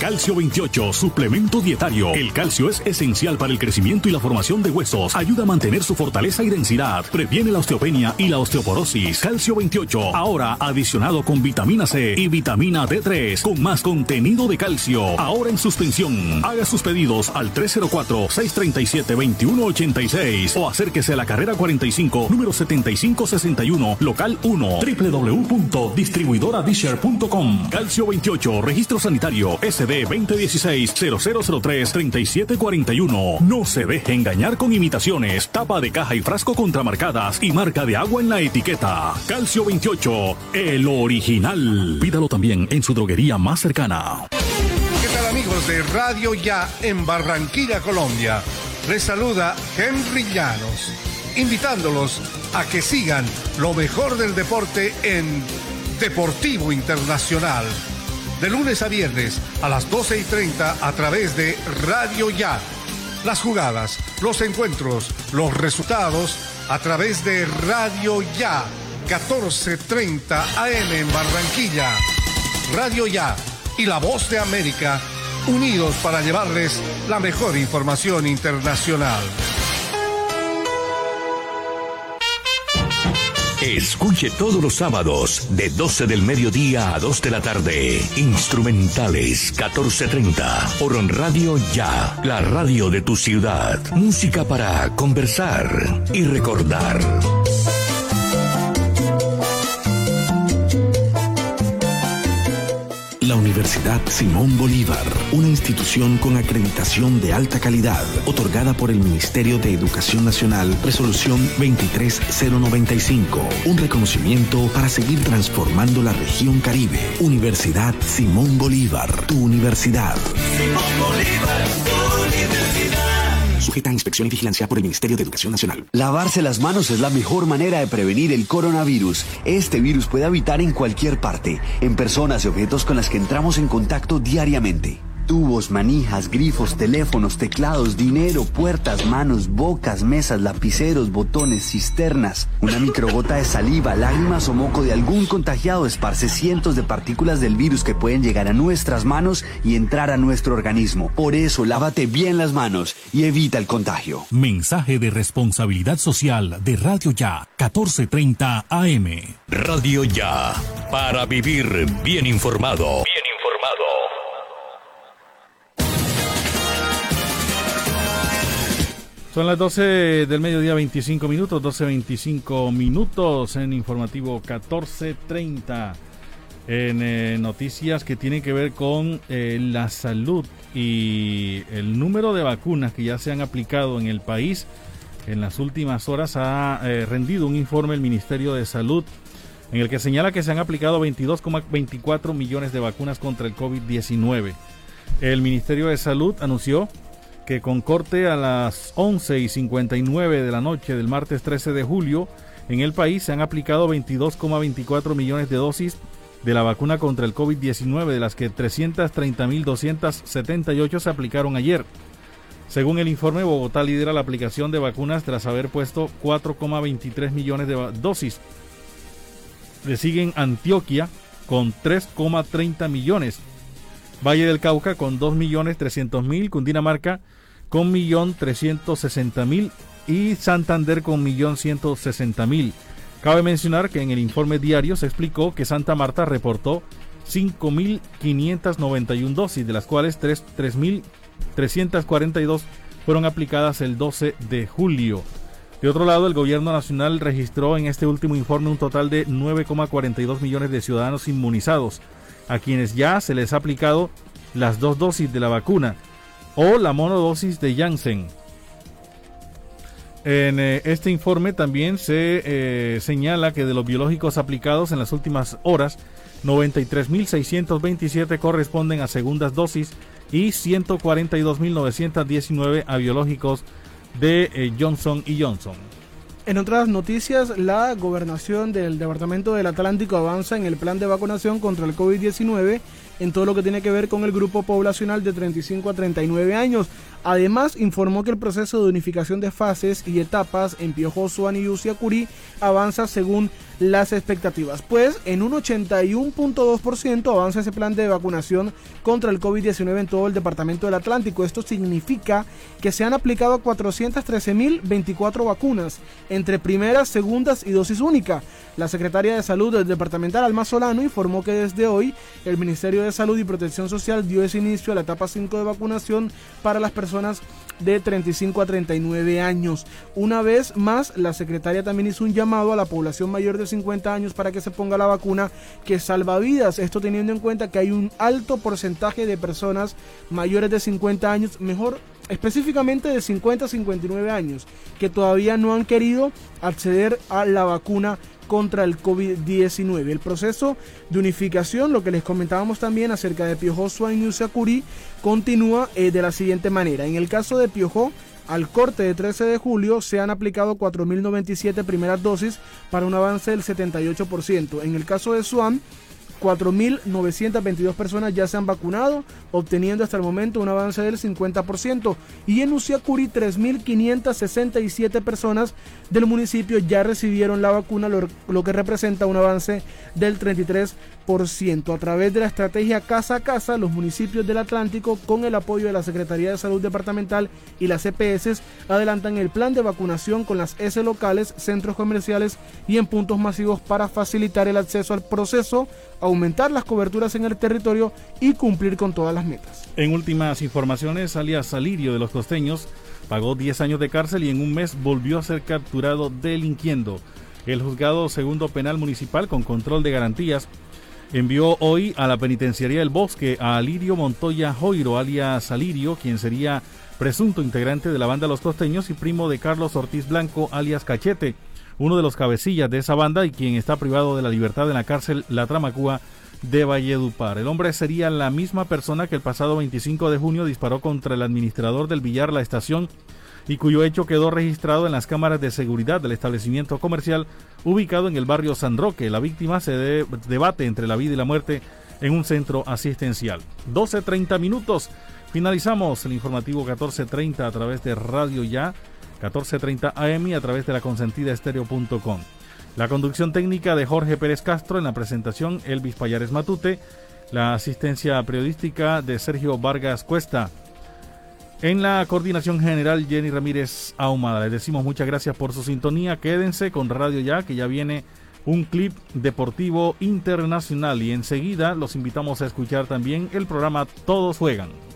Calcio 28, suplemento dietario. El calcio es esencial para el crecimiento y la formación de huesos. Ayuda a mantener su fortaleza y densidad. Previene la osteopenia y la osteoporosis. Calcio 28, ahora adicionado con vitamina C y vitamina D3, con más contenido de calcio. Ahora en suspensión. Haga sus pedidos al 304-637-2186 o acérquese a la carrera 45, número 7561, local 1, www.distribuidoradisher.com. Calcio 28, registro sanitario, SD 2016-0003-3741. No se deje engañar con imitaciones, tapa de caja y frasco contramarcadas y marca de agua en la etiqueta. Calcio 28, el original. Pídalo también en su droguería más cercana. ¿Qué tal amigos de Radio Ya en Barranquilla, Colombia? Les saluda Henry Llanos, invitándolos a que sigan lo mejor del deporte en Deportivo Internacional de lunes a viernes a las 12 y 30 a través de Radio Ya. Las jugadas, los encuentros, los resultados a través de Radio Ya, 1430 AM en Barranquilla. Radio Ya y La Voz de América, unidos para llevarles la mejor información internacional. Escuche todos los sábados de 12 del mediodía a 2 de la tarde. Instrumentales 1430 por Radio Ya, la radio de tu ciudad. Música para conversar y recordar. Universidad Simón Bolívar, una institución con acreditación de alta calidad, otorgada por el Ministerio de Educación Nacional, resolución 23095, un reconocimiento para seguir transformando la región Caribe. Universidad Simón Bolívar, tu universidad. Universidad. Sujeta a inspección y vigilancia por el Ministerio de Educación Nacional. Lavarse las manos es la mejor manera de prevenir el coronavirus. Este virus puede habitar en cualquier parte, en personas y objetos con las que entramos en contacto diariamente. Tubos, manijas, grifos, teléfonos, teclados, dinero, puertas, manos, bocas, mesas, lapiceros, botones, cisternas. Una microgota de saliva, lágrimas o moco de algún contagiado esparce cientos de partículas del virus que pueden llegar a nuestras manos y entrar a nuestro organismo. Por eso, lávate bien las manos y evita el contagio. Mensaje de responsabilidad social de Radio Ya, 1430 AM. Radio Ya, para vivir bien informado. Bien Son las 12 del mediodía, 25 minutos, 12, 25 minutos en informativo 1430. En eh, noticias que tienen que ver con eh, la salud y el número de vacunas que ya se han aplicado en el país. En las últimas horas ha eh, rendido un informe el Ministerio de Salud en el que señala que se han aplicado 22,24 millones de vacunas contra el COVID-19. El Ministerio de Salud anunció que con corte a las 11 y 59 de la noche del martes 13 de julio, en el país se han aplicado 22,24 millones de dosis de la vacuna contra el COVID-19, de las que 330.278 se aplicaron ayer. Según el informe, Bogotá lidera la aplicación de vacunas tras haber puesto 4,23 millones de dosis. Le siguen Antioquia con 3,30 millones. Valle del Cauca con 2.300.000, Cundinamarca con 1.360.000 y Santander con 1.160.000. Cabe mencionar que en el informe diario se explicó que Santa Marta reportó 5.591 dosis, de las cuales 3.342 fueron aplicadas el 12 de julio. De otro lado, el gobierno nacional registró en este último informe un total de 9,42 millones de ciudadanos inmunizados, a quienes ya se les ha aplicado las dos dosis de la vacuna o la monodosis de Janssen. En eh, este informe también se eh, señala que de los biológicos aplicados en las últimas horas, 93.627 corresponden a segundas dosis y 142.919 a biológicos de eh, Johnson y Johnson. En otras noticias, la gobernación del Departamento del Atlántico avanza en el plan de vacunación contra el COVID-19 en todo lo que tiene que ver con el grupo poblacional de 35 a 39 años. Además, informó que el proceso de unificación de fases y etapas en Piojoso, y Uciacurí avanza según las expectativas. Pues en un 81.2% avanza ese plan de vacunación contra el COVID-19 en todo el departamento del Atlántico. Esto significa que se han aplicado 413.024 vacunas entre primeras, segundas y dosis única. La secretaria de Salud del departamental Alma Solano informó que desde hoy el Ministerio de Salud y Protección Social dio ese inicio a la etapa 5 de vacunación para las personas de 35 a 39 años. Una vez más, la secretaria también hizo un llamado a la población mayor de 50 años para que se ponga la vacuna que salva vidas. Esto teniendo en cuenta que hay un alto porcentaje de personas mayores de 50 años, mejor específicamente de 50 a 59 años, que todavía no han querido acceder a la vacuna contra el COVID-19. El proceso de unificación, lo que les comentábamos también acerca de Piojoso y Usacurí, continúa eh, de la siguiente manera. En el caso de Piojó, al corte de 13 de julio se han aplicado 4.097 primeras dosis para un avance del 78%. En el caso de Swan, 4.922 personas ya se han vacunado, obteniendo hasta el momento un avance del 50%. Y en Uciacuri, 3.567 personas del municipio ya recibieron la vacuna, lo, lo que representa un avance del 33%. A través de la estrategia Casa a Casa, los municipios del Atlántico, con el apoyo de la Secretaría de Salud Departamental y las EPS, adelantan el plan de vacunación con las S locales, centros comerciales y en puntos masivos para facilitar el acceso al proceso, aumentar las coberturas en el territorio y cumplir con todas las metas. En últimas informaciones, alias Salirio de los costeños pagó 10 años de cárcel y en un mes volvió a ser capturado delinquiendo. El juzgado segundo penal municipal con control de garantías envió hoy a la penitenciaría del Bosque a Alirio Montoya Joiro, alias Alirio, quien sería presunto integrante de la banda Los Costeños y primo de Carlos Ortiz Blanco, alias Cachete, uno de los cabecillas de esa banda y quien está privado de la libertad en la cárcel La Tramacúa de Valledupar. El hombre sería la misma persona que el pasado 25 de junio disparó contra el administrador del billar La Estación y cuyo hecho quedó registrado en las cámaras de seguridad del establecimiento comercial ubicado en el barrio San Roque. La víctima se debate entre la vida y la muerte en un centro asistencial. 12.30 minutos. Finalizamos el informativo 14.30 a través de Radio Ya, 14.30 AM a través de la consentida estéreo.com. La conducción técnica de Jorge Pérez Castro en la presentación Elvis Payares Matute, la asistencia periodística de Sergio Vargas Cuesta. En la coordinación general, Jenny Ramírez Ahumada. Les decimos muchas gracias por su sintonía. Quédense con Radio Ya, que ya viene un clip deportivo internacional. Y enseguida los invitamos a escuchar también el programa Todos Juegan.